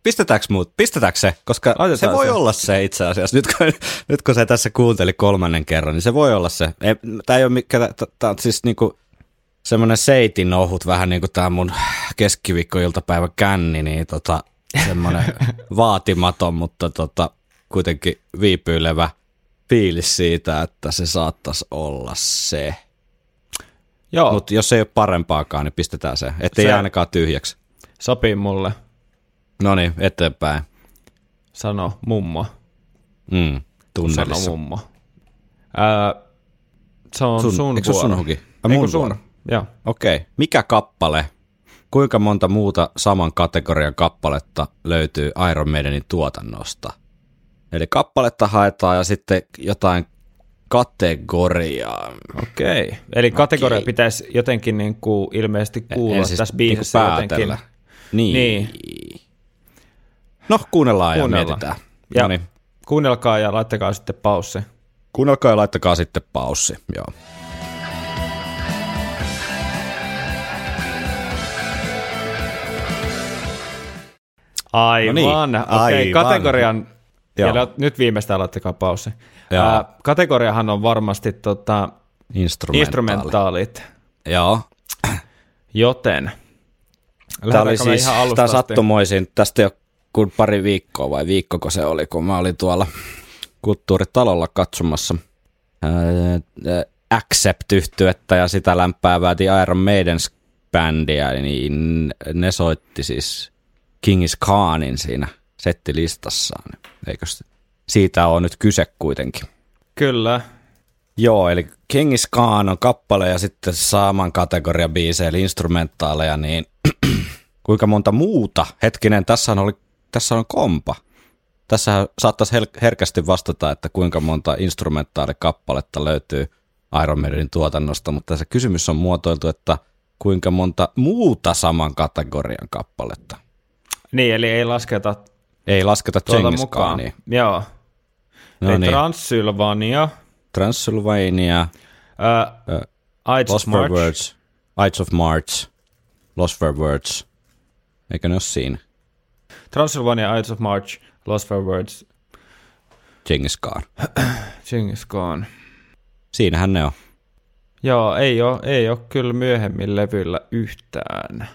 Pistetäänkö muut? Pistetäänkö se? Koska Laitetaan se voi se. olla se itse asiassa. Nyt kun, nyt kun se tässä kuunteli kolmannen kerran, niin se voi olla se. Tämä ei ole mikä, tämä on siis niinku semmoinen seitin ohut, vähän niin kuin tämä mun keskiviikkoiltapäivä känni, niin tota, semmoinen vaatimaton, mutta tota, kuitenkin viipyilevä fiilis siitä, että se saattaisi olla se. Joo, Mutta jos ei ole parempaakaan, niin pistetään se, ettei Se- ainakaan tyhjäksi. sopii mulle, No niin, eteenpäin. sano mummo. Mm, Sano tunnelissa. mummo. Ää, se on sun, sun eikö sun huki? Ei sun. Joo. Okei. Mikä kappale, kuinka monta muuta saman kategorian kappaletta löytyy Iron Maidenin tuotannosta? Eli kappaletta haetaan ja sitten jotain kategoriaa. Okei. Eli kategoria pitäisi jotenkin niin kuin ilmeisesti kuulla En siis tässä niinku biisissä jotenkin. päätellä. Niin. Niin. No, kuunnellaan, Kuunnellaan. ja mietitään. Ja No niin. kuunnelkaa ja laittakaa sitten paussi. Kuunnelkaa ja laittakaa sitten paussi. Joo. Aivan. No niin, Okei, aivan. kategorian, la- nyt viimeistään laittakaa paussi. Ää, kategoriahan on varmasti tota, Instrumentaali. instrumentaalit, Joo. joten Tämä oli siis, tämä sattumoisin, tästä jo kuin pari viikkoa vai viikkoko se oli, kun mä olin tuolla kulttuuritalolla katsomassa ää, ää, Accept-yhtyettä ja sitä lämpäävää The Iron Maidens bändiä, niin ne soitti siis Kingis Khanin siinä settilistassaan. Eikö se- siitä on nyt kyse kuitenkin? Kyllä. Joo, eli Kingis Khan on kappale ja sitten saman kategorian biisejä, eli instrumentaaleja, niin [clears throat] kuinka monta muuta? Hetkinen, tässä oli, tässä on kompa. Tässä saattaisi herkästi vastata, että kuinka monta instrumentaalikappaletta löytyy Iron Maidenin tuotannosta, mutta se kysymys on muotoiltu, että kuinka monta muuta saman kategorian kappaletta. Niin, eli ei lasketa Ei lasketa Genghis mukaan. Joo. No eli niin, Transylvania, Transylvania, Ides of Lost for March, Words, Ides of March, Lost for Words. Eikö ne ole siinä? Transylvania, Ides of March, Lost for Words, Genghis Khan. [clears throat] Genghis Khan. Siinähän ne on. Joo, ei ole, ei ole kyllä myöhemmin levyllä yhtään.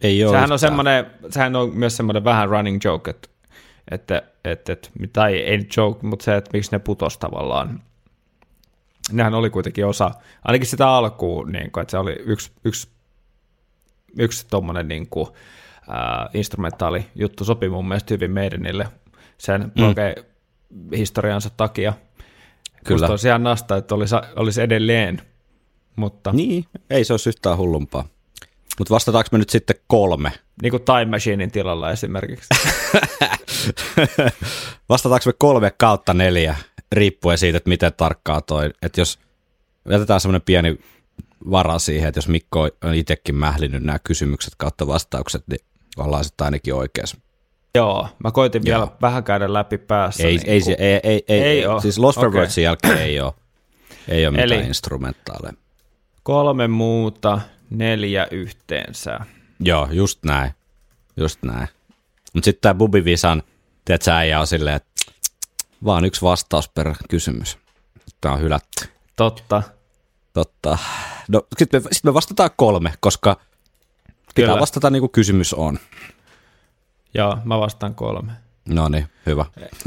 Ei ole Sehän yhtään. on, semmoinen, sehän on myös semmoinen vähän running joke, että, että, että, että tai ei joke, mutta se, että miksi ne putos tavallaan. Nehän oli kuitenkin osa, ainakin sitä alkuun, niin kuin, että se oli yksi, yksi, yksi tommonen niin kuin, ää, instrumentaali juttu sopi mun mielestä hyvin Maidenille sen mm. historiansa takia. Kyllä. Musta olisi ihan nasta, että olisi, olisi edelleen, mutta. Niin, ei se olisi yhtään hullumpaa. Mutta vastataanko me nyt sitten kolme? niin kuin Time Machinein tilalla esimerkiksi. [laughs] Vastataanko me kolme kautta neljä, riippuen siitä, että miten tarkkaa toi. Että jos jätetään semmoinen pieni vara siihen, että jos Mikko on itsekin mählinyt nämä kysymykset kautta vastaukset, niin ollaan sitten ainakin oikeassa. Joo, mä koitin vielä Joo. vähän käydä läpi päässä. Ei, niin ei, kuin- ei, ei, ei, ei, Ei oo. Siis Lost. Wordsin jälkeen ei ole, ei ole mitään Eli- instrumentaaleja. Kolme muuta, neljä yhteensä. Joo, just näin. Just näin. Mutta sitten tämä Bubivisan, tiedätkö, äijä on silleen, että vaan yksi vastaus per kysymys. Tämä on hylätty. Totta. Totta. No, sitten me, sit me vastataan kolme, koska pitää Kyllä. vastata niin kuin kysymys on. Joo, mä vastaan kolme. No niin, hyvä.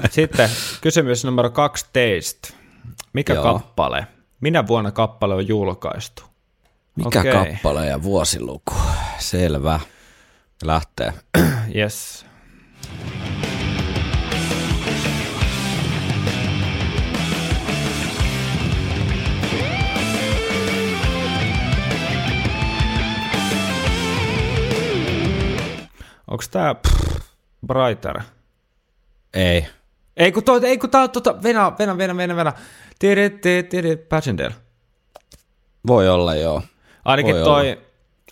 Sitten kysymys numero 12. Mikä Joo. kappale? Minä vuonna kappale on julkaistu? Mikä Okei. kappale ja vuosiluku? Selvä. Lähtee. [clears throat] Yes. Onko tää pff, Brighter? Ei. Ei kun, toi, ei kun tää on tota, venä, venä, venä, venä, venä. Tiri, tiri, tiri, Passchendaele. Voi olla, joo. Ainakin Voi toi,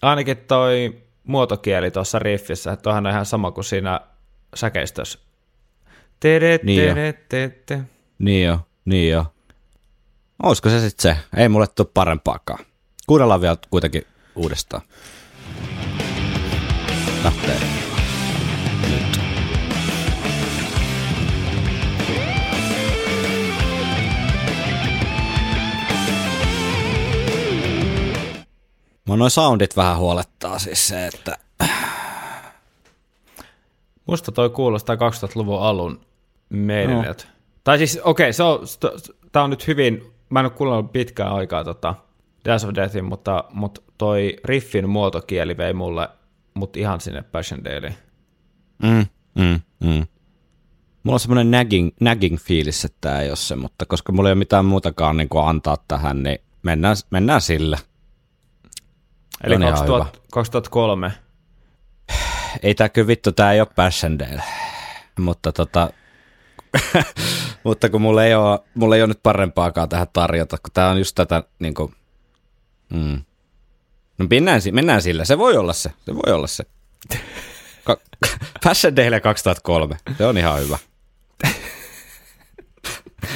ainakin toi muotokieli tuossa riffissä, että on ihan sama kuin siinä säkeistössä. Tere, Niin tere, tere. Niin jo, niin jo. Olisiko se sitten se? Ei mulle tule parempaakaan. Kuunnellaan vielä kuitenkin uudestaan. Lähtee. Mä noin soundit vähän huolettaa siis se, että Musta toi kuulostaa 2000-luvun alun meidäniltä. No. Tai siis, okei, okay, se on, tää on nyt hyvin, mä en ole kuunnellut pitkään aikaa tota Dance of Deathin, mutta, mutta toi riffin muotokieli vei mulle mut ihan sinne Passion Daily. Mm, mm, mm. Mulla on semmoinen nagging, nagging fiilis, että tämä ei ole se, mutta koska mulla ei ole mitään muutakaan niin kuin antaa tähän, niin mennään, mennään sillä. Eli On ihan 2000, 2003. Ei tää kyllä vittu, tää ei ole Passendale. Mutta tota, [laughs] mutta kun mulla ei, ole, mulla ei ole nyt parempaakaan tähän tarjota, kun tää on just tätä niin kuin, mm. No mennään, mennään sillä, se voi olla se, se voi olla se. Ka- [laughs] Passendale 2003, se on ihan hyvä.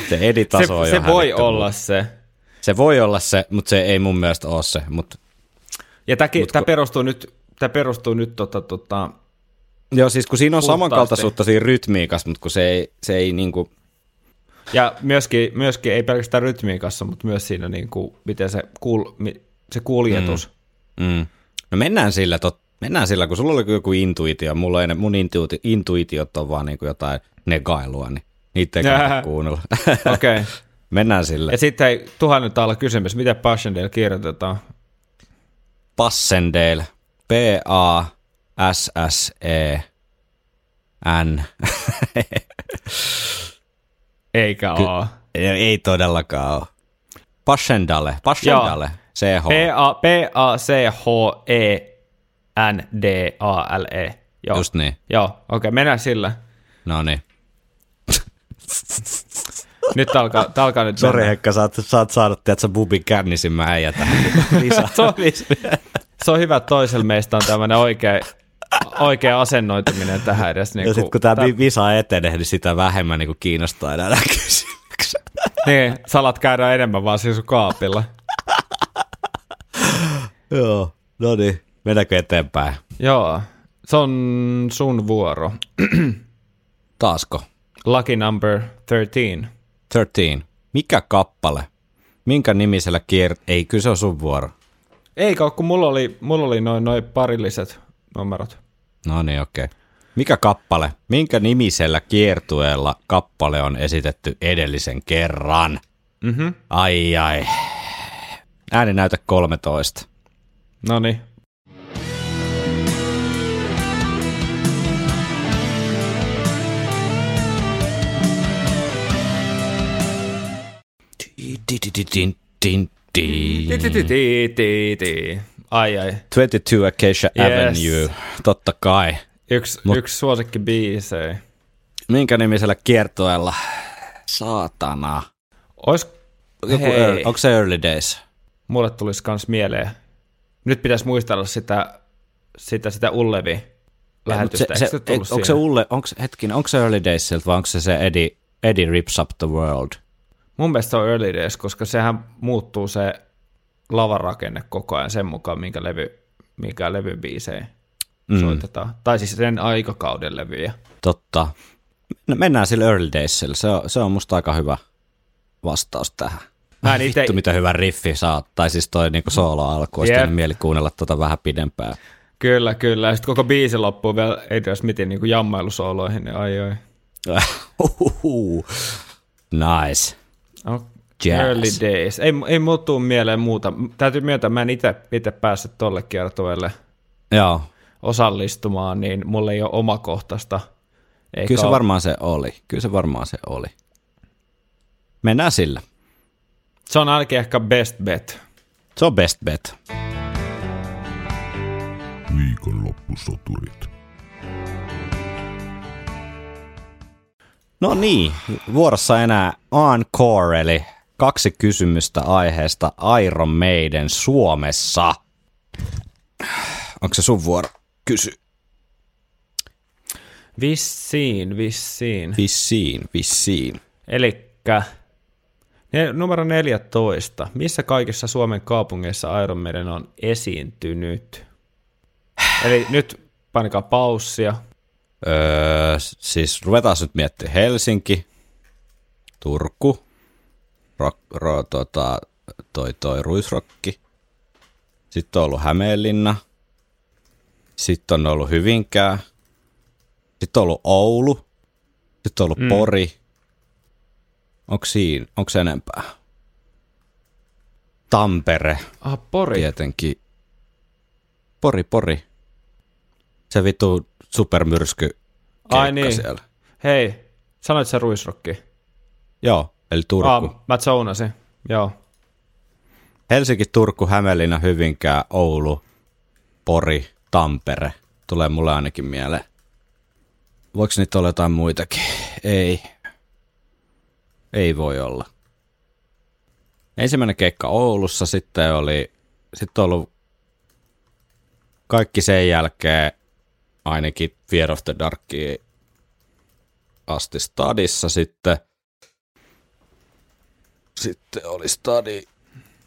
Se editaso Se, on se voi olla mulle. se. Se voi olla se, mutta se ei mun mielestä ole se. Mutta, Ja tämä kun- perustuu nyt, tää perustuu nyt tota, tota, joo, siis kun siinä on Puhtaasti. samankaltaisuutta siinä rytmiikassa, mutta kun se ei, se ei niinku, ja myöskin, myöskin ei pelkästään rytmiikassa, mutta myös siinä niin kuin, miten se, kuul, se kuljetus. Mm. Mm. No mennään sillä, tot, mennään sillä, kun sulla oli joku intuitio, mulla ei, ne- mun intuiti, intuitiot on vaan niin kuin jotain negailua, niin niitä ei kannata [laughs] kuunnella. Okei. Okay. [laughs] mennään sillä. Ja sitten tuhannen taalla kysymys, miten Passchendaele kirjoitetaan? Passendale, P-A-S-S-E-N. [laughs] Eikä Ky- A. ei, ei todellakaan ole. Passendale, Passendale, CH. P-A- P-A-C-H-E-N-D-A-L-E. Joo. Just niin. Joo, okei, okay, mennään sillä. No niin. [laughs] Nyt alkaa, tää alkaa nyt Sori. Hekka, saat, saat saada, tiedätkö, bubin kännisin mä äijä tähän. [laughs] Lisää. Se on, se on hyvä, että toisella meistä on tämmöinen oikea, oikea asennoituminen tähän edes. Niin Ja sitten kun tämä visa etenee, niin sitä vähemmän niin kiinnostaa enää [laughs] nämä kysymykset. Niin, salat käydään enemmän vaan siinä sun kaapilla. Joo, no niin. Mennäänkö eteenpäin? Joo, se on sun vuoro. Taasko? Lucky number 13. 13. Mikä kappale? Minkä nimisellä kier... Ei, kyllä se on sun vuoro. Eikä ole, kun mulla oli, mulla oli noin noin parilliset numerot. No niin, okei. Okay. Mikä kappale? Minkä nimisellä kiertueella kappale on esitetty edellisen kerran? Mhm. Ai ai. Ääni näytä 13. No niin. Ai ai. 22 Acacia Yes. Avenue, totta kai. Yksi, Mut- yksi suosikki biisei. Minkä nimisellä kiertueella? Saatana. Ois, Joku early, onko se Early Days? mulle tulisi kans mieleen. Nyt pitäisi muistella sitä, sitä, sitä Ullevi lähetystä. se, se, se onko se? Ulle, onko, hetkinen, onko se Early Daysilta vai onko se se Eddie, Eddie Rips Up the World? Mun mielestä se on Early Days, koska sehän muuttuu se lavarakenne koko ajan sen mukaan, minkä levy, minkä levyn biisejä mm. soitetaan. Tai siis sen aikakauden levyjä. Totta. No, mennään sille Early Daysille. Se on, se on musta aika hyvä vastaus tähän. Mä en ite- Vittu, mitä hyvä riffi saa. Tai siis toi niinku solo-alku. Olisi Jep. tehnyt mieli kuunnella tota vähän pidempään. Kyllä, kyllä. Ja sitten koko biisi loppuu vielä Adrian Smithin niin jammailusooloihin. Niin ai ai. [laughs] Nice. Oh, Jazz. Early days. Ei, ei mulla tuu mieleen muuta. Täytyy myöntää, mä en itse päässyt tolle kiertueelle Joo. osallistumaan, niin mulla ei ole omakohtaista. Eikä Kyllä se ole- varmaan se oli. Kyllä se varmaan se oli. Mennään sillä. se on ainakin ehkä best bet. Se on best bet. Viikonloppusoturit. No niin, vuorossa enää Encore, eli kaksi kysymystä aiheesta Iron Maiden Suomessa. Onko se sun vuoro? Kysy. Vissiin, vissiin. Vissiin, vissiin. Elikkä numero 14. Missä kaikissa Suomen kaupungeissa Iron Maiden on esiintynyt? Eli nyt painakaa paussia. Öö, siis ruvetaan nyt miettimään Helsinki, Turku, rock, ro, tota, toi, toi Ruisrokki. Sitten on ollut Hämeenlinna. Sitten on ollut Hyvinkää. Sitten on ollut Oulu. Sitten on ollut mm. Pori. Onko siinä, onko enempää? Tampere Ah, Pori. tietenkin. Pori, Pori. Se vitu supermyrsky Ai niin. siellä. Hei, sanoit sä ruisrokki? Joo, eli Turku. Ah, mä zoonasin. Joo. Helsinki, Turku, Hämeenlinna, Hyvinkää, Oulu, Pori, Tampere. Tulee mulle ainakin mieleen. Voiko niitä olla jotain muitakin? Ei. Ei voi olla. Ensimmäinen keikka Oulussa, sitten oli, sitten on ollut kaikki sen jälkeen ainakin Fear of the Darkia asti stadissa sitten. Sitten oli stadi,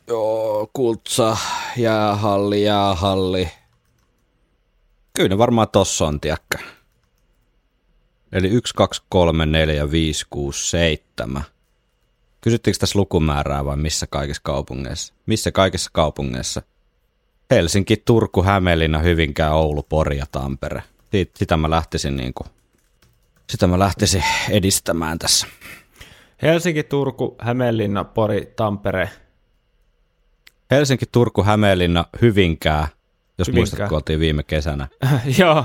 joo, kultsa, jäähalli, jäähalli. Kyllä ne varmaan tossa on, tiedäkö. Eli 1, 2, 3, 4, 5, 6, 7. Kysyttiinkö tässä lukumäärää vai missä kaikissa kaupungeissa? Missä kaikissa kaupungeissa? Helsinki, Turku, Hämeenlinna, Hyvinkää, Oulu, Pori ja Tampere. Siit, sitä mä lähtisin niinku, sitä mä lähtisin edistämään tässä. Helsinki, Turku, Hämeenlinna, Pori, Tampere. Helsinki, Turku, Hämeenlinna, Hyvinkää, jos Hyvinkää. muistat, kun oltiin viime kesänä. [laughs] Joo.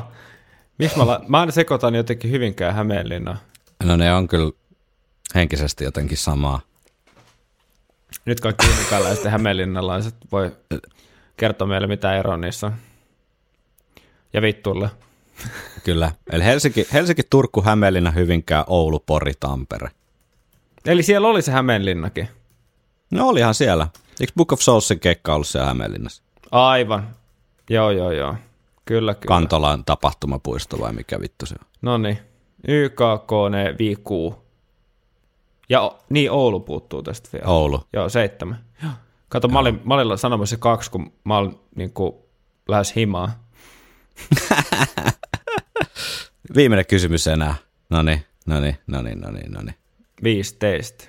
Miksi mä, la- mä aina sekoitan jotenkin Hyvinkään ja Hämeenlinna. No ne on kyllä henkisesti jotenkin samaa. Nyt kaikki hyvinkäänläiset ja hämeenlinnalaiset voi kertoa meille, mitä ero niissä on. Ja vittuille. Kyllä. Eli Helsinki, Helsinki Turku, Hämeenlinna, Hyvinkää, Oulu, Pori, Tampere. Eli siellä oli se Hämeenlinnakin. No olihan siellä. Eikö Book of Soulsin keikka ollut siellä Hämeenlinnassa? Aivan. Joo, joo, joo. Kyllä, kyllä. Kantolan tapahtumapuisto vai mikä vittu se on? No niin. YKK, ne VQ. Ja niin, Oulu puuttuu tästä vielä. Oulu. Joo, seitsemän. Joo. Kato, mä olin, mä olin sanomassa kaksi, kun mä olin niin kuin, lähes himaan. [laughs] Viimeinen kysymys enää. No niin, no niin, no niin, no niin, no niin. Viisi teistä.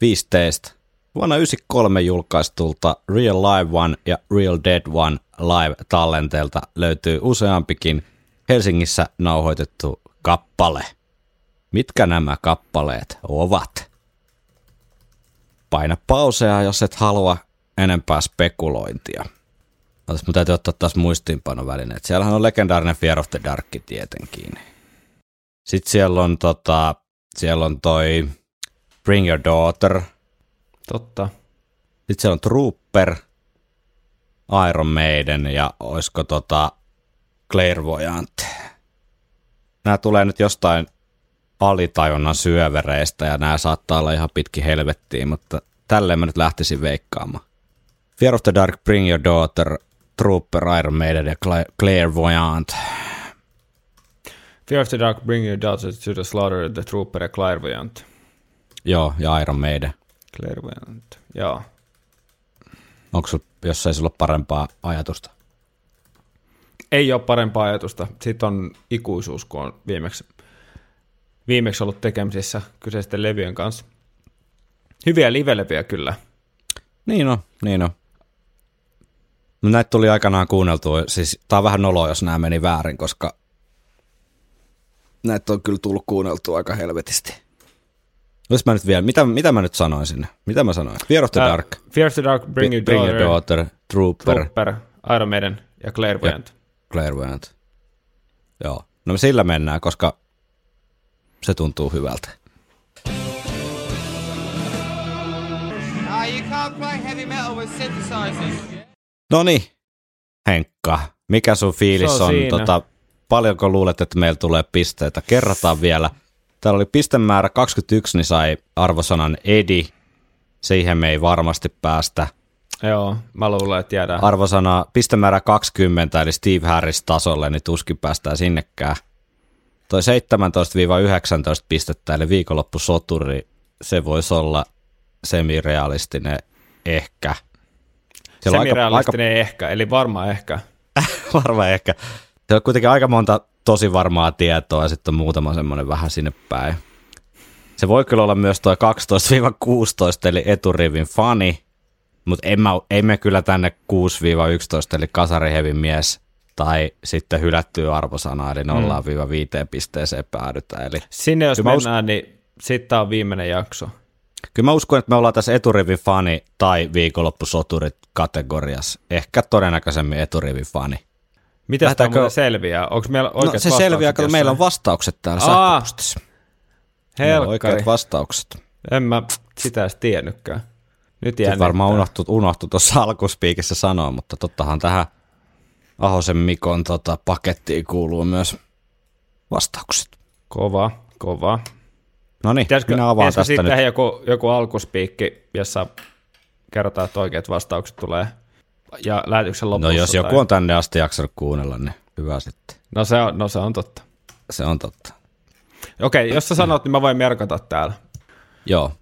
Viisi teistä. Vuonna 1993 julkaistulta Real Live One ja Real Dead One live-tallenteelta löytyy useampikin Helsingissä nauhoitettu kappale. Mitkä nämä kappaleet ovat? Paina pausea, jos et halua enempää spekulointia. Mun täytyy ottaa taas muistiinpanovälineet. Siellähän on legendaarinen Fear of the Dark tietenkin. Sitten siellä on, tota, siellä on toi Bring Your Daughter. Totta. Sitten siellä on Trooper, Iron Maiden ja olisiko tota Clairvoyant. Nämä tulee nyt jostain alitajunnan syövereistä ja nämä saattaa olla ihan pitki helvettiin, mutta tälleen mä nyt lähtisin veikkaamaan. Fear of the Dark, Bring Your Daughter, Trooper, Iron Maiden ja Cla- Clairvoyant. Fear of the Dark, Bring Your Daughter to the Slaughter, The Trooper ja Clairvoyant. Joo, ja Iron Maiden. Clairvoyant, joo. Onko sul, jos ei sulla ole parempaa ajatusta? Ei ole parempaa ajatusta. Sitten on ikuisuus, kun on viimeksi, viimeksi ollut tekemisissä kyseisten levyjen kanssa. Hyviä livelevyjä kyllä. Niin on, niin on. No näitä tuli aikanaan kuunneltua, siis tää on vähän noloa, jos nämä meni väärin, koska näitä on kyllä tullut kuunneltua aika helvetisti. Jos mä nyt vielä, mitä, mitä mä nyt sanoisin? Mitä mä sanoin? Fear of the Ää, Dark, Fear of the Dark, Bring Your Bring Daughter, Your Daughter, Trooper, Trooper, Iron Maiden ja Clairvoyant. Clairvoyant. Joo, no sillä mennään, koska se tuntuu hyvältä. Ah, you can't play heavy metal with synthesizers. No niin, Henkka, mikä sun fiilis Se on on? Tota, paljonko luulet, että meillä tulee pisteitä? Kerrataan vielä. Täällä oli pistemäärä 21, niin sai arvosanan Edi. Siihen me ei varmasti päästä. Joo, mä luulen, että jäädään. Arvosana pistemäärä 20, eli Steve Harris tasolle, niin tuskin päästään sinnekään. toi 17-19 pistettä, eli viikonloppusoturi, se voisi olla semirealistinen ehkä. Siellä on aika, Semirealistinen aika... ehkä, eli varmaan ehkä. [laughs] varmaan ehkä. Se on kuitenkin aika monta tosi varmaa tietoa ja sitten on muutama semmoinen vähän sinne päin. Se voi kyllä olla myös tuo 12-16 eli eturivin fani, mutta en mä, ei me kyllä tänne 6-11 eli kasarihevin mies tai sitten hylättyä arvosanaa, eli 0-5 mm. pisteeseen päädytä. Eli Sinne jos mennään, us- niin sitten on viimeinen jakso. Kyllä mä uskon, että me ollaan tässä eturivin fani tai viikonloppusoturit kategoriassa. Ehkä todennäköisemmin eturivin fani. Miten sitä muuten selviää? Onko meillä oikeat no, se selviää, kun meillä on vastaukset täällä sähköpostissa. Meillä on oikeat vastaukset. En mä sitä edes tiennytkään. Nyt jännittää. varmaan unohtu, unohtu tuossa alkuspiikissä sanoa, mutta tottahan tähän Ahosen Mikon tota, pakettiin kuuluu myös vastaukset. Kova, kova. No niin, minä avaan tästä sitten nyt. joku, joku alkuspiikki, jossa kerrotaan, että oikeat vastaukset tulee ja lähetyksen lopussa. No jos joku tai... on tänne asti jaksanut kuunnella, niin hyvä sitten. No se on, no se on totta. Se on totta. Okei, jos sä sanot, niin mä voin merkata täällä. Joo.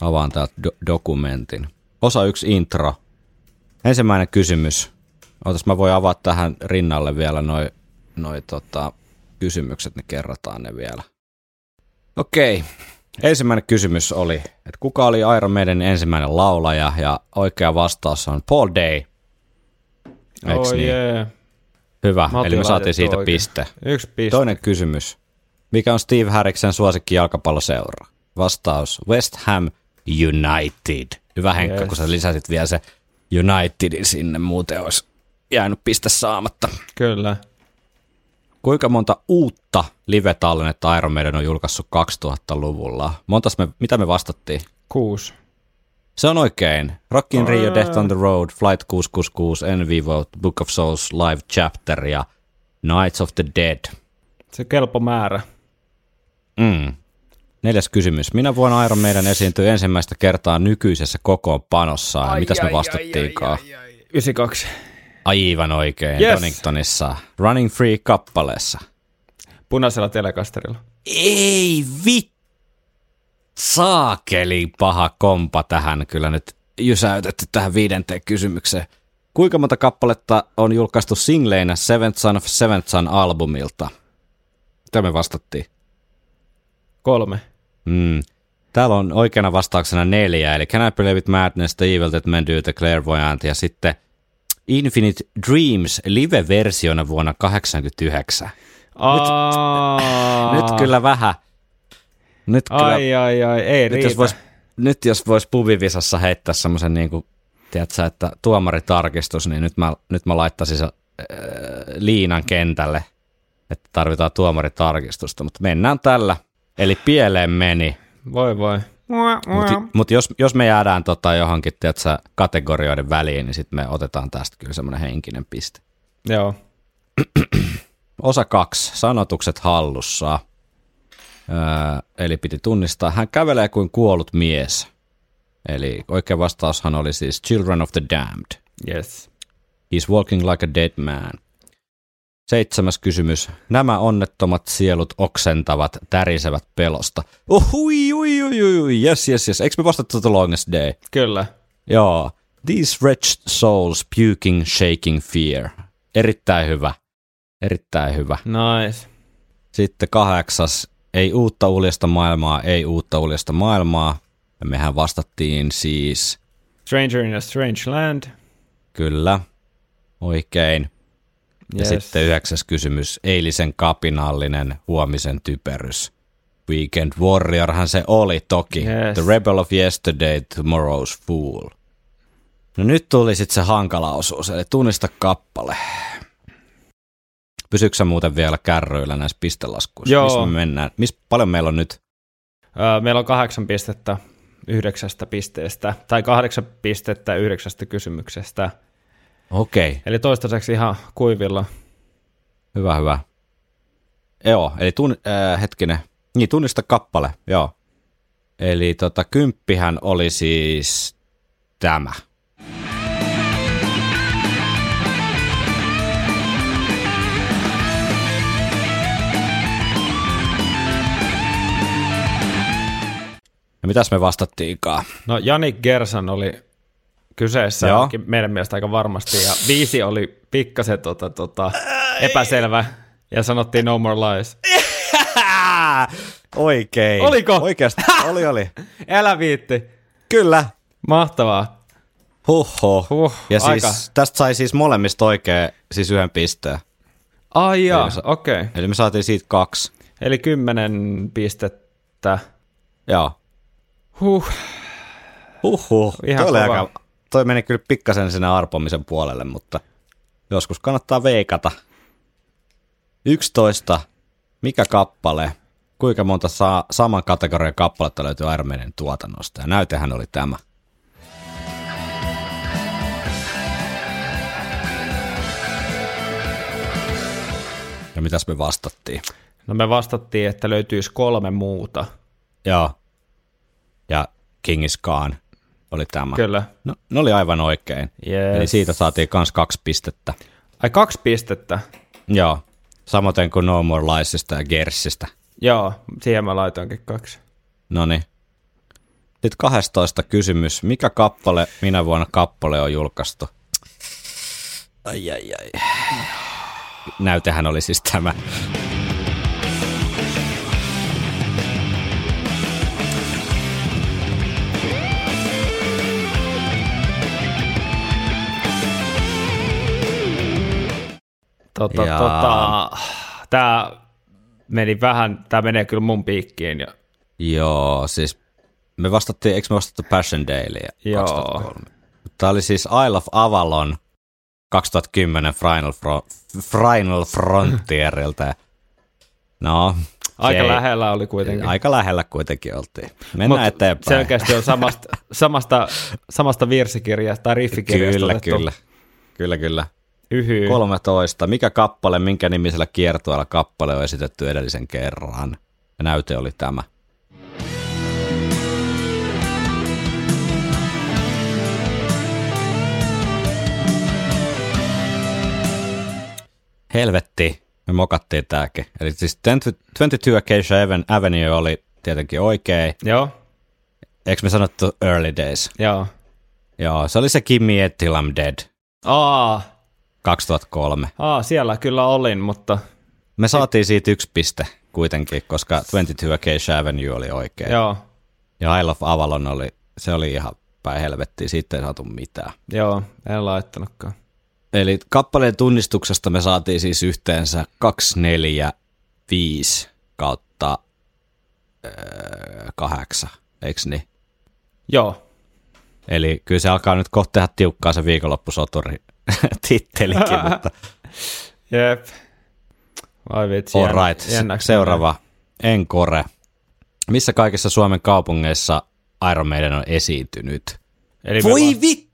Avaan täältä do- dokumentin. Osa yksi intro. Ensimmäinen kysymys. Ootas, mä voin avata tähän rinnalle vielä noin noi, tota, kysymykset, niin kerrataan ne vielä. Okei. Ensimmäinen kysymys oli, että kuka oli Iron Maiden ensimmäinen laulaja, ja oikea vastaus on Paul Day. Eiks oh, niin? Yeah. Hyvä, eli me saatiin siitä oikein. piste. Yksi piste. Toinen kysymys. Mikä on Steve Harriksen suosikki jalkapalloseura? Vastaus West Ham United. Hyvä Henkka, yes. kun sä lisäsit vielä se Unitedin sinne, muuten olisi jäänyt piste saamatta. Kyllä. Kuinka monta uutta live-tallennetta Iron Maiden on julkaissut 2000-luvulla? Montas me, mitä me vastattiin? Kuusi. Se on oikein. Rock in Rio, Death on the Road, Flight 666, En Vivo, Book of Souls, Live Chapter ja Nights of the Dead. Se kelpo määrä. Mm. Neljäs kysymys. Minä vuonna Iron Maiden esiintyi ensimmäistä kertaa nykyisessä kokoonpanossa. Ai, Mitäs me vastattiinkaan? 92. Aivan oikein. Yes. Doningtonissa. Running Free-kappaleessa. Punaisella telekasterilla. Ei vit saakeli paha kompa tähän kyllä nyt jysäytetty tähän viidenteen kysymykseen. Kuinka monta kappaletta on julkaistu singleinä Seventh Son of Seventh Son albumilta? Mitä me vastattiin? Kolme. Mm. Täällä on oikeana vastauksena neljä, eli Can I Play With Madness, The Evil That Men Do, The Clairvoyant, ja sitten Infinite Dreams live-versiona vuonna 1989. Nyt, nyt kyllä vähän. Nyt kyllä, ai, ai, ai, ei nyt Jos vois, nyt jos vois pubivisassa heittää semmoisen niin kuin, tiedätkö, että tuomaritarkistus, niin nyt mä, nyt mä laittaisin se, äh, liinan kentälle, että tarvitaan tuomaritarkistusta, mutta mennään tällä. Eli pieleen meni. Voi voi. Mutta mut jos, jos me jäädään tota johonkin tiedätkö, kategorioiden väliin, niin sitten me otetaan tästä kyllä semmoinen henkinen piste. Joo. [clears throat] Osa kaksi. Sanotukset hallussa. Öö, eli piti tunnistaa. Hän kävelee kuin kuollut mies. Eli oikea vastaushan oli siis Children of the Damned. Yes. He's walking like a dead man. Seitsemäs kysymys. Nämä onnettomat sielut oksentavat, tärisevät pelosta. Oh, ui, ui, ui, ui, yes, yes, yes. Eikö me vastattu The Longest Day? Kyllä. Joo. These wretched souls puking, shaking fear. Erittäin hyvä. Erittäin hyvä. Nice. Sitten kahdeksas. Ei uutta uljasta maailmaa, ei uutta uljasta maailmaa. Ja mehän vastattiin siis... Stranger in a Strange Land. Kyllä. Oikein. Ja yes. sitten yhdeksäs kysymys, eilisen kapinallinen, huomisen typerys. Weekend Warriorhan se oli toki. Yes. The Rebel of Yesterday, Tomorrow's Fool. No nyt tuli sitten se hankala osuus, eli tunnista kappale. Pysyykö sä muuten vielä kärryillä näissä pistelaskuissa? Joo. Missä me mennään? Missä paljon meillä on nyt? Öö, meillä on kahdeksan pistettä yhdeksästä pisteestä, tai kahdeksan pistettä yhdeksästä kysymyksestä. Okei. Eli toistaiseksi ihan kuivilla. Hyvä, hyvä. Joo, eli tun, äh, hetkinen. Niin, tunnista kappale, joo. Eli tota, kymppihän oli siis tämä. Ja mitäs me vastattiinkaan? No Jani Gersan oli kyseessä Joo. ainakin meidän mielestä aika varmasti, ja viisi oli pikkasen tota, tota, epäselvä, ja sanottiin No More Lies. [laughs] Oikein. Oliko? Oikeasti, oli oli. [laughs] Älä viitti. Kyllä. Mahtavaa. Huhho. Huh, ja aika. siis tästä sai siis molemmista oikein siis yhden pisteen. Ai jaa, okei. Okay. Eli me saatiin siitä kaksi. Eli kymmenen pistettä. Joo. Huh. Huhhuh. Ihan toi, oli aika, toi meni kyllä pikkasen sinne arpomisen puolelle, mutta joskus kannattaa veikata. 11. Mikä kappale? Kuinka monta saa, saman kategorian kappaletta löytyy Iron tuotannosta? Ja näytehän oli tämä. Ja mitäs me vastattiin? No me vastattiin, että löytyisi kolme muuta. Joo. Ja King is Gone oli tämä. Kyllä. No, ne oli aivan oikein. Yes. Eli siitä saatiin kans kaksi pistettä. Ai kaksi pistettä. Joo. Samoin kuin No More Liesista ja Gersistä. Joo, siihen mä laitoinkin kaksi. No niin. Sitten 12 kysymys. Mikä kappale, minä vuonna kappale on julkaistu? Ai ai ai. Näytehän oli siis tämä. Tota, Jaa. tota, tää meni vähän, tää menee kyllä mun piikkiin. Ja, Joo, siis me vastattiin, eikö me vastattu Passion Dailya Joo. 2003? Tämä oli siis Isle of Avalon 2010 Final, Fro- Final Frontierilta. No, aika ei- lähellä oli kuitenkin. Aika lähellä kuitenkin oltiin. Mennään Mut eteenpäin. Selkeästi on samasta, samasta, samasta virsikirjasta tai riffikirjasta Kyllä, otettu kyllä. Kyllä, kyllä. Yhy. 13. Mikä kappale, minkä nimisellä kiertueella kappale on esitetty edellisen kerran? Ja näyte oli tämä. Helvetti, me mokattiin tääkin. Eli siis 22 Acacia Aven- Avenue oli tietenkin oikein. Joo, Eikö me sanottu Early Days? joo. Joo, se oli se Gimme Yet Till I'm Dead Aa, 2003. aa, siellä kyllä olin, mutta Me saatiin siitä yksi piste kuitenkin, koska 22 Acacia Avenue oli oikein. joo, Ja Isle of Avalon oli, se oli ihan päin helvettiä, siitä ei saatu mitään. joo, en laittanutkaan. Eli kappaleen tunnistuksesta me saatiin siis yhteensä 2, 4, 5 kautta öö, 8, eikö niin? Joo, Eli kyllä se alkaa nyt kohta tehdä tiukkaa se viikonloppusoturi [laughs] tittelikin, mutta [laughs] jep. Vai vitsi, all right. Seuraava, Encore. Missä kaikissa Suomen kaupungeissa Iron Maiden on esiintynyt? Eli Voi va- vit...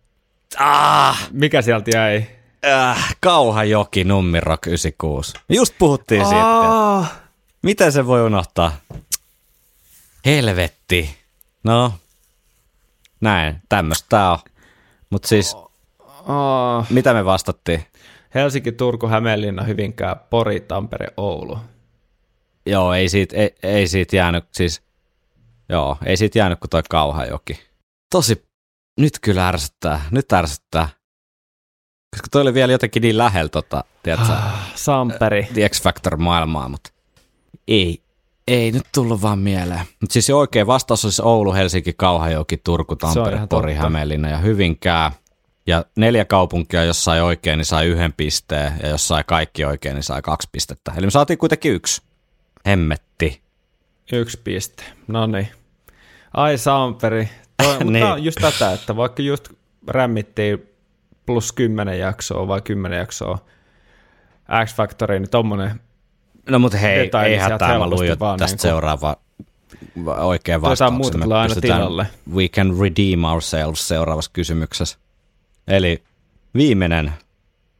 Ah, Mikä sieltä jäi? äh, Kauhajoki, Nummirock 96. Me just puhuttiin siitä. Aa, Miten se voi unohtaa? Helvetti. No, näin, tämmöistä on. Mut siis, aa. mitä me vastattiin? Helsinki, Turku, Hämeenlinna, Hyvinkää, Pori, Tampere, Oulu. Joo, ei siitä, ei, ei siitä jäänyt, siis, joo, ei siitä jäänyt kuin toi Kauhajoki. Tosi, nyt kyllä ärsyttää, nyt ärsyttää. Koska toi oli vielä jotenkin niin lähellä tota, tiedätkö, Samperi. The X-Factor-maailmaa, mutta ei, ei nyt tullut vaan mieleen. Mutta siis oikea vastaus olisi Oulu, Helsinki, Kauhajoki, Turku, Tampere, Pori, totta. Hämeenlinna ja Hyvinkää. Ja neljä kaupunkia, jos sai oikein, niin sai yhden pisteen, ja jos sai kaikki oikein, niin sai kaksi pistettä. Eli me saatiin kuitenkin yksi. Hemmetti. Yksi piste. No niin. Ai Samperi. Toi, [laughs] Niin. niin. on just tätä, että vaikka just rämmittiin plus 10 jaksoa vai 10 jaksoa X-Factoriin, niin tommonen No mutta hei, ei hätää, mä luin jo vaan tästä niinku- seuraava va- oikea Jotain vastaus. muuta tulee aina tilalle. We can redeem ourselves seuraavassa kysymyksessä. Eli viimeinen.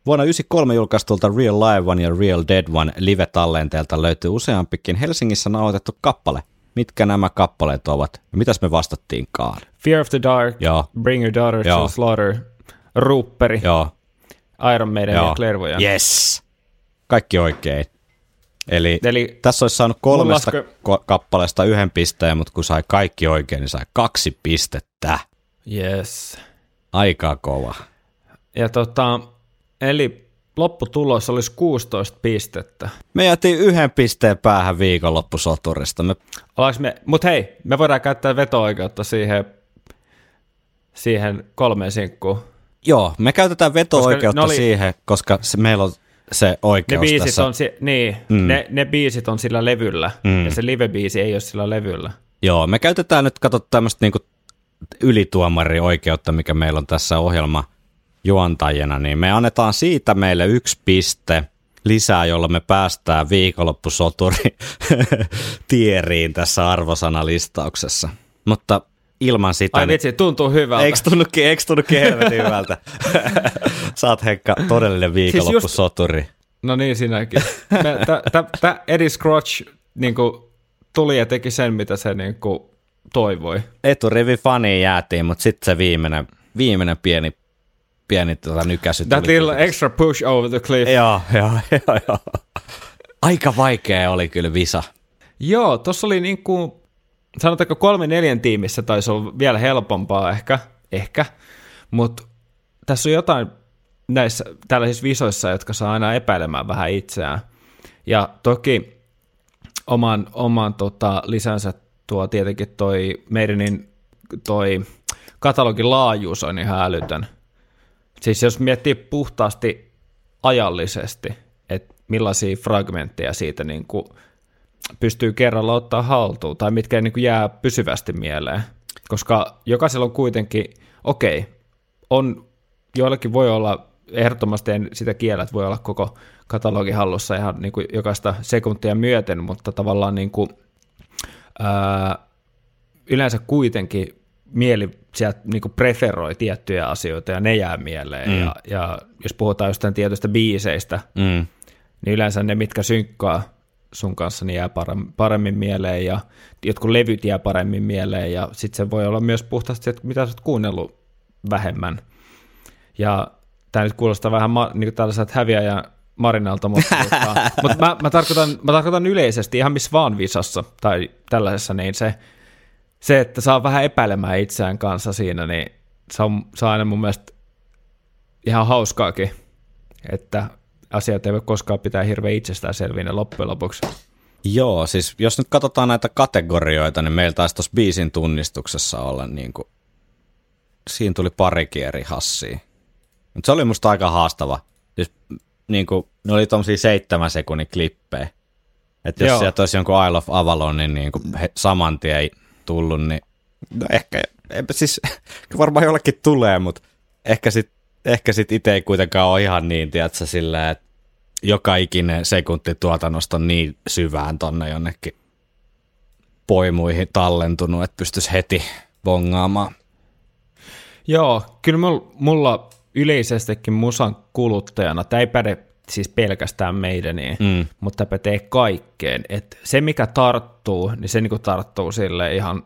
Vuonna 1993 julkaistulta Real Live One ja Real Dead One live-tallenteelta löytyy useampikin Helsingissä nauhoitettu kappale. Mitkä nämä kappaleet ovat? Ja mitäs me vastattiinkaan? Fear of the Dark, Joo, Bring Your Daughter Joo. to Slaughter, Rupperi, joo, Iron Maiden joo. ja Clairvoyant. Yes! Kaikki oikein. Eli, Eli tässä olisi saanut kolmesta laske- ko- kappaleesta yhden pisteen, mutta kun sai kaikki oikein, niin sai kaksi pistettä. yes. Aika kova. Ja tota, eli lopputulos olisi 16 pistettä. Me jätiin yhden pisteen päähän viikonloppusoturista. Me, me, mut hei, me voidaan käyttää veto-oikeutta siihen, siihen kolmeen sinkkuun. joo, me käytetään veto-oikeutta ne oli- siihen, koska se, meillä on se Ne oikeus biisit, tässä. on, si- niin, mm. ne, ne biisit on sillä levyllä, mm. ja se live-biisi ei ole sillä levyllä. Joo, me käytetään nyt, kato tämmöistä niinku ylituomarioikeutta, mikä meillä on tässä ohjelma juontajana, niin me annetaan siitä meille yksi piste lisää, jolla me päästään viikonloppusoturi [laughs] tieriin tässä arvosanalistauksessa. Mutta ilman sitä... Ai niin- vitsi, tuntuu hyvältä. Eikö tunnukin, eikö tunnukin helvetin hyvältä? [laughs] Sä oot Henkka todellinen viikonloppusoturi. No niin, sinäkin. Me, tä, tä, tä Eddie Scrotch niin kuin, tuli ja teki sen, mitä se niin kuin, toivoi. Eturivi fani jäätiin, mutta sitten se viimeinen, viimeinen pieni, pieni tota, nykäsy That little kyllä. extra push over the cliff. Joo, joo, joo, joo. Aika vaikea oli kyllä visa. Joo, tuossa oli niin kuin, sanotaanko kolme neljän tiimissä taisi olla vielä helpompaa ehkä, ehkä. mutta tässä on jotain näissä tällaisissa visoissa, jotka saa aina epäilemään vähän itseään. Ja toki oman, oman tota, lisänsä tuo tietenkin toi meidänin toi katalogin laajuus on ihan älytön. Siis jos miettii puhtaasti ajallisesti, että millaisia fragmentteja siitä niin kuin pystyy kerralla ottaa haltuun, tai mitkä niin kuin jää pysyvästi mieleen. Koska jokaisella on kuitenkin, okei, on, joillakin voi olla, ehdottomasti en sitä kiellä, että voi olla koko katalogi hallussa ihan niin kuin jokaista sekuntia myöten, mutta tavallaan niin kuin, ää, yleensä kuitenkin mieli sieltä niin preferoi tiettyjä asioita ja ne jää mieleen. Mm. Ja, ja jos puhutaan jostain tietystä biiseistä, Mm. niin yleensä ne, mitkä synkkaa sun kanssa, niin jää paremmin, mieleen ja jotkut levyt jää paremmin mieleen ja sitten se voi olla myös puhtaasti, että mitä sä oot kuunnellut vähemmän. Ja tämä nyt kuulostaa vähän ma- niin tällaiselta häviäjä Marinalta, mutta, [laughs] mutta, mä, mä, tarkoitan, mä tarkoitan yleisesti ihan missä vaan visassa tai tällaisessa, niin se, se, että saa vähän epäilemään itseään kanssa siinä, niin se on, se on aina mun mielestä ihan hauskaakin, että asiat ei voi koskaan pitää hirveän itsestäänselvinä loppujen lopuksi. Joo, siis jos nyt katsotaan näitä kategorioita, niin meillä taisi tuossa biisin tunnistuksessa olla niin kuin, siinä tuli parikin eri hassia. Mutta se oli musta aika haastava. Siis, niin kuin, ne oli tommosia seitsemän sekunnin klippejä. Että jos Joo. sieltä olisi jonkun Isle of Avalon, niin, niin kuin he, saman tien ei tullut, niin no ehkä, enpä siis, [laughs] varmaan jollekin tulee, mutta ehkä sit, ehkä sit itse ei kuitenkaan ole ihan niin, tiedätkö, sillä, että joka ikinen sekunti tuotannosta on niin syvään tonne jonnekin poimuihin tallentunut, että pystyisi heti bongaamaan. Joo, kyllä mulla, mulla yleisestikin musan kuluttajana, tämä ei päde siis pelkästään meidäniin, mm. mutta tämä pätee kaikkeen. Et se, mikä tarttuu, niin se niinku tarttuu sille ihan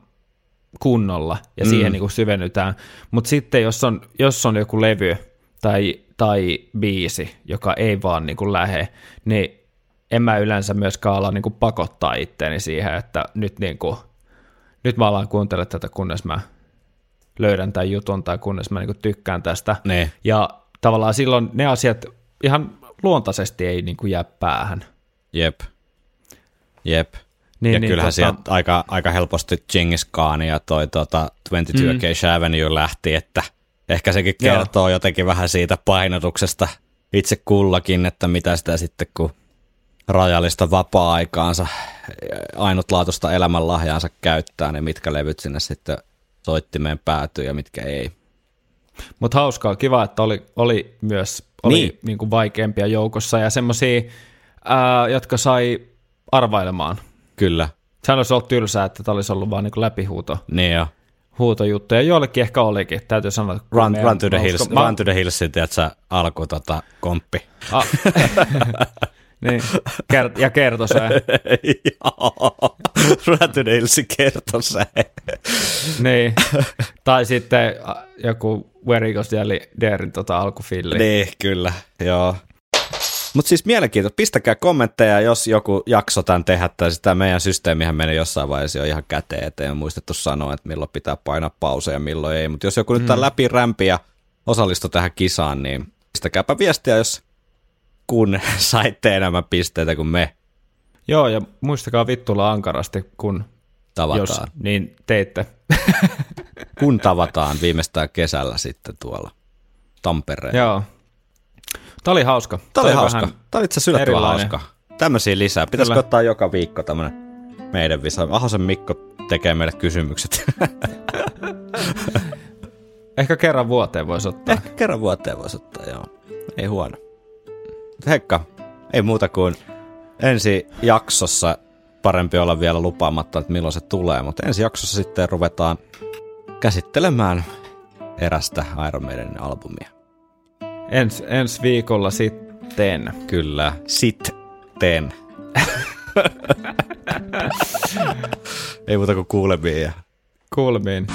kunnolla ja siihen niinku syvennytään. Mutta sitten jos on, jos on joku levy tai, tai biisi, joka ei vaan niinku lähe, niin en mä yleensä myöskään ala niinku pakottaa itteeni siihen, että nyt, niinku, nyt mä alan kuuntelemaan tätä, kunnes mä löydän tämän jutun tai kunnes mä niinku tykkään tästä. Niin. Ja tavallaan silloin ne asiat ihan luontaisesti ei niinku jää päähän. Jep. Jep. Niin, ja niin, kyllähän tota- sieltä aika, aika helposti Genghis Khan ja toi tota, 22 mm. Avenue lähti, että ehkä sekin Joo. kertoo jotenkin vähän siitä painotuksesta itse kullakin, että mitä sitä sitten kun rajallista vapaa-aikaansa, ainutlaatuista elämänlahjaansa käyttää, niin mitkä levyt sinne sitten soittimeen päätyy ja mitkä ei. Mutta hauskaa, kiva, että oli, oli myös oli Niin. niin. Niin kuin vaikeampia joukossa ja semmoisia, jotka sai arvailemaan. Kyllä, Sehän olisi ollut tylsää, että tämä olisi ollut vaan niin läpihuuto niin jo. huutojuttuja. Joillekin ehkä olikin, täytyy sanoa. että Run, run to the hills, mä- run to the hills, tiedätkö, alku tota, komppi. A, [laughs] [laughs] niin, kert- ja kertoi se. [laughs] Joo, kertoi se. niin. Tai sitten joku Where Goes Darin tota alkufilli. Niin, kyllä, joo. Mutta siis mielenkiintoista, pistäkää kommentteja, jos joku jakso tämän tehdä, tai sitä meidän systeemihän menee jossain vaiheessa jo ihan käteen, ettei ole muistettu sanoa, että milloin pitää painaa pauseja ja milloin ei. Mutta jos joku nyt tämän läpi rämpi ja osallistu tähän kisaan, niin pistäkääpä viestiä, jos kun [laughs] saitte enemmän pisteitä kuin me Joo, ja muistakaa vittulla ankarasti, kun tavataan. jos niin teitte. [laughs] Kun tavataan viimeistään kesällä sitten tuolla Tampereella. Joo. Tämä oli hauska. Tämä oli Toi hauska. Tämä oli itse asiassa yllättävän hauska. Tämmöisiä lisää. Pitäisikö Kyllä. ottaa joka viikko tämmöinen meidän visa? Ahosen Mikko tekee meille kysymykset. [laughs] Ehkä kerran vuoteen voisi ottaa. Ehkä kerran vuoteen voisi ottaa, joo. Ei huono. Hekka, ei muuta kuin ensi jaksossa parempi olla vielä lupaamatta, että milloin se tulee, mutta ensi jaksossa sitten ruvetaan käsittelemään erästä Iron Maidenin albumia. Ens, ensi viikolla sitten. Kyllä, sitten. [laughs] ei muuta kuin kuulemiin ja Kuulemiin.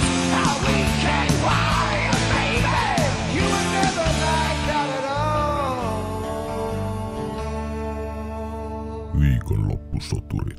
Viikonloppusoturit.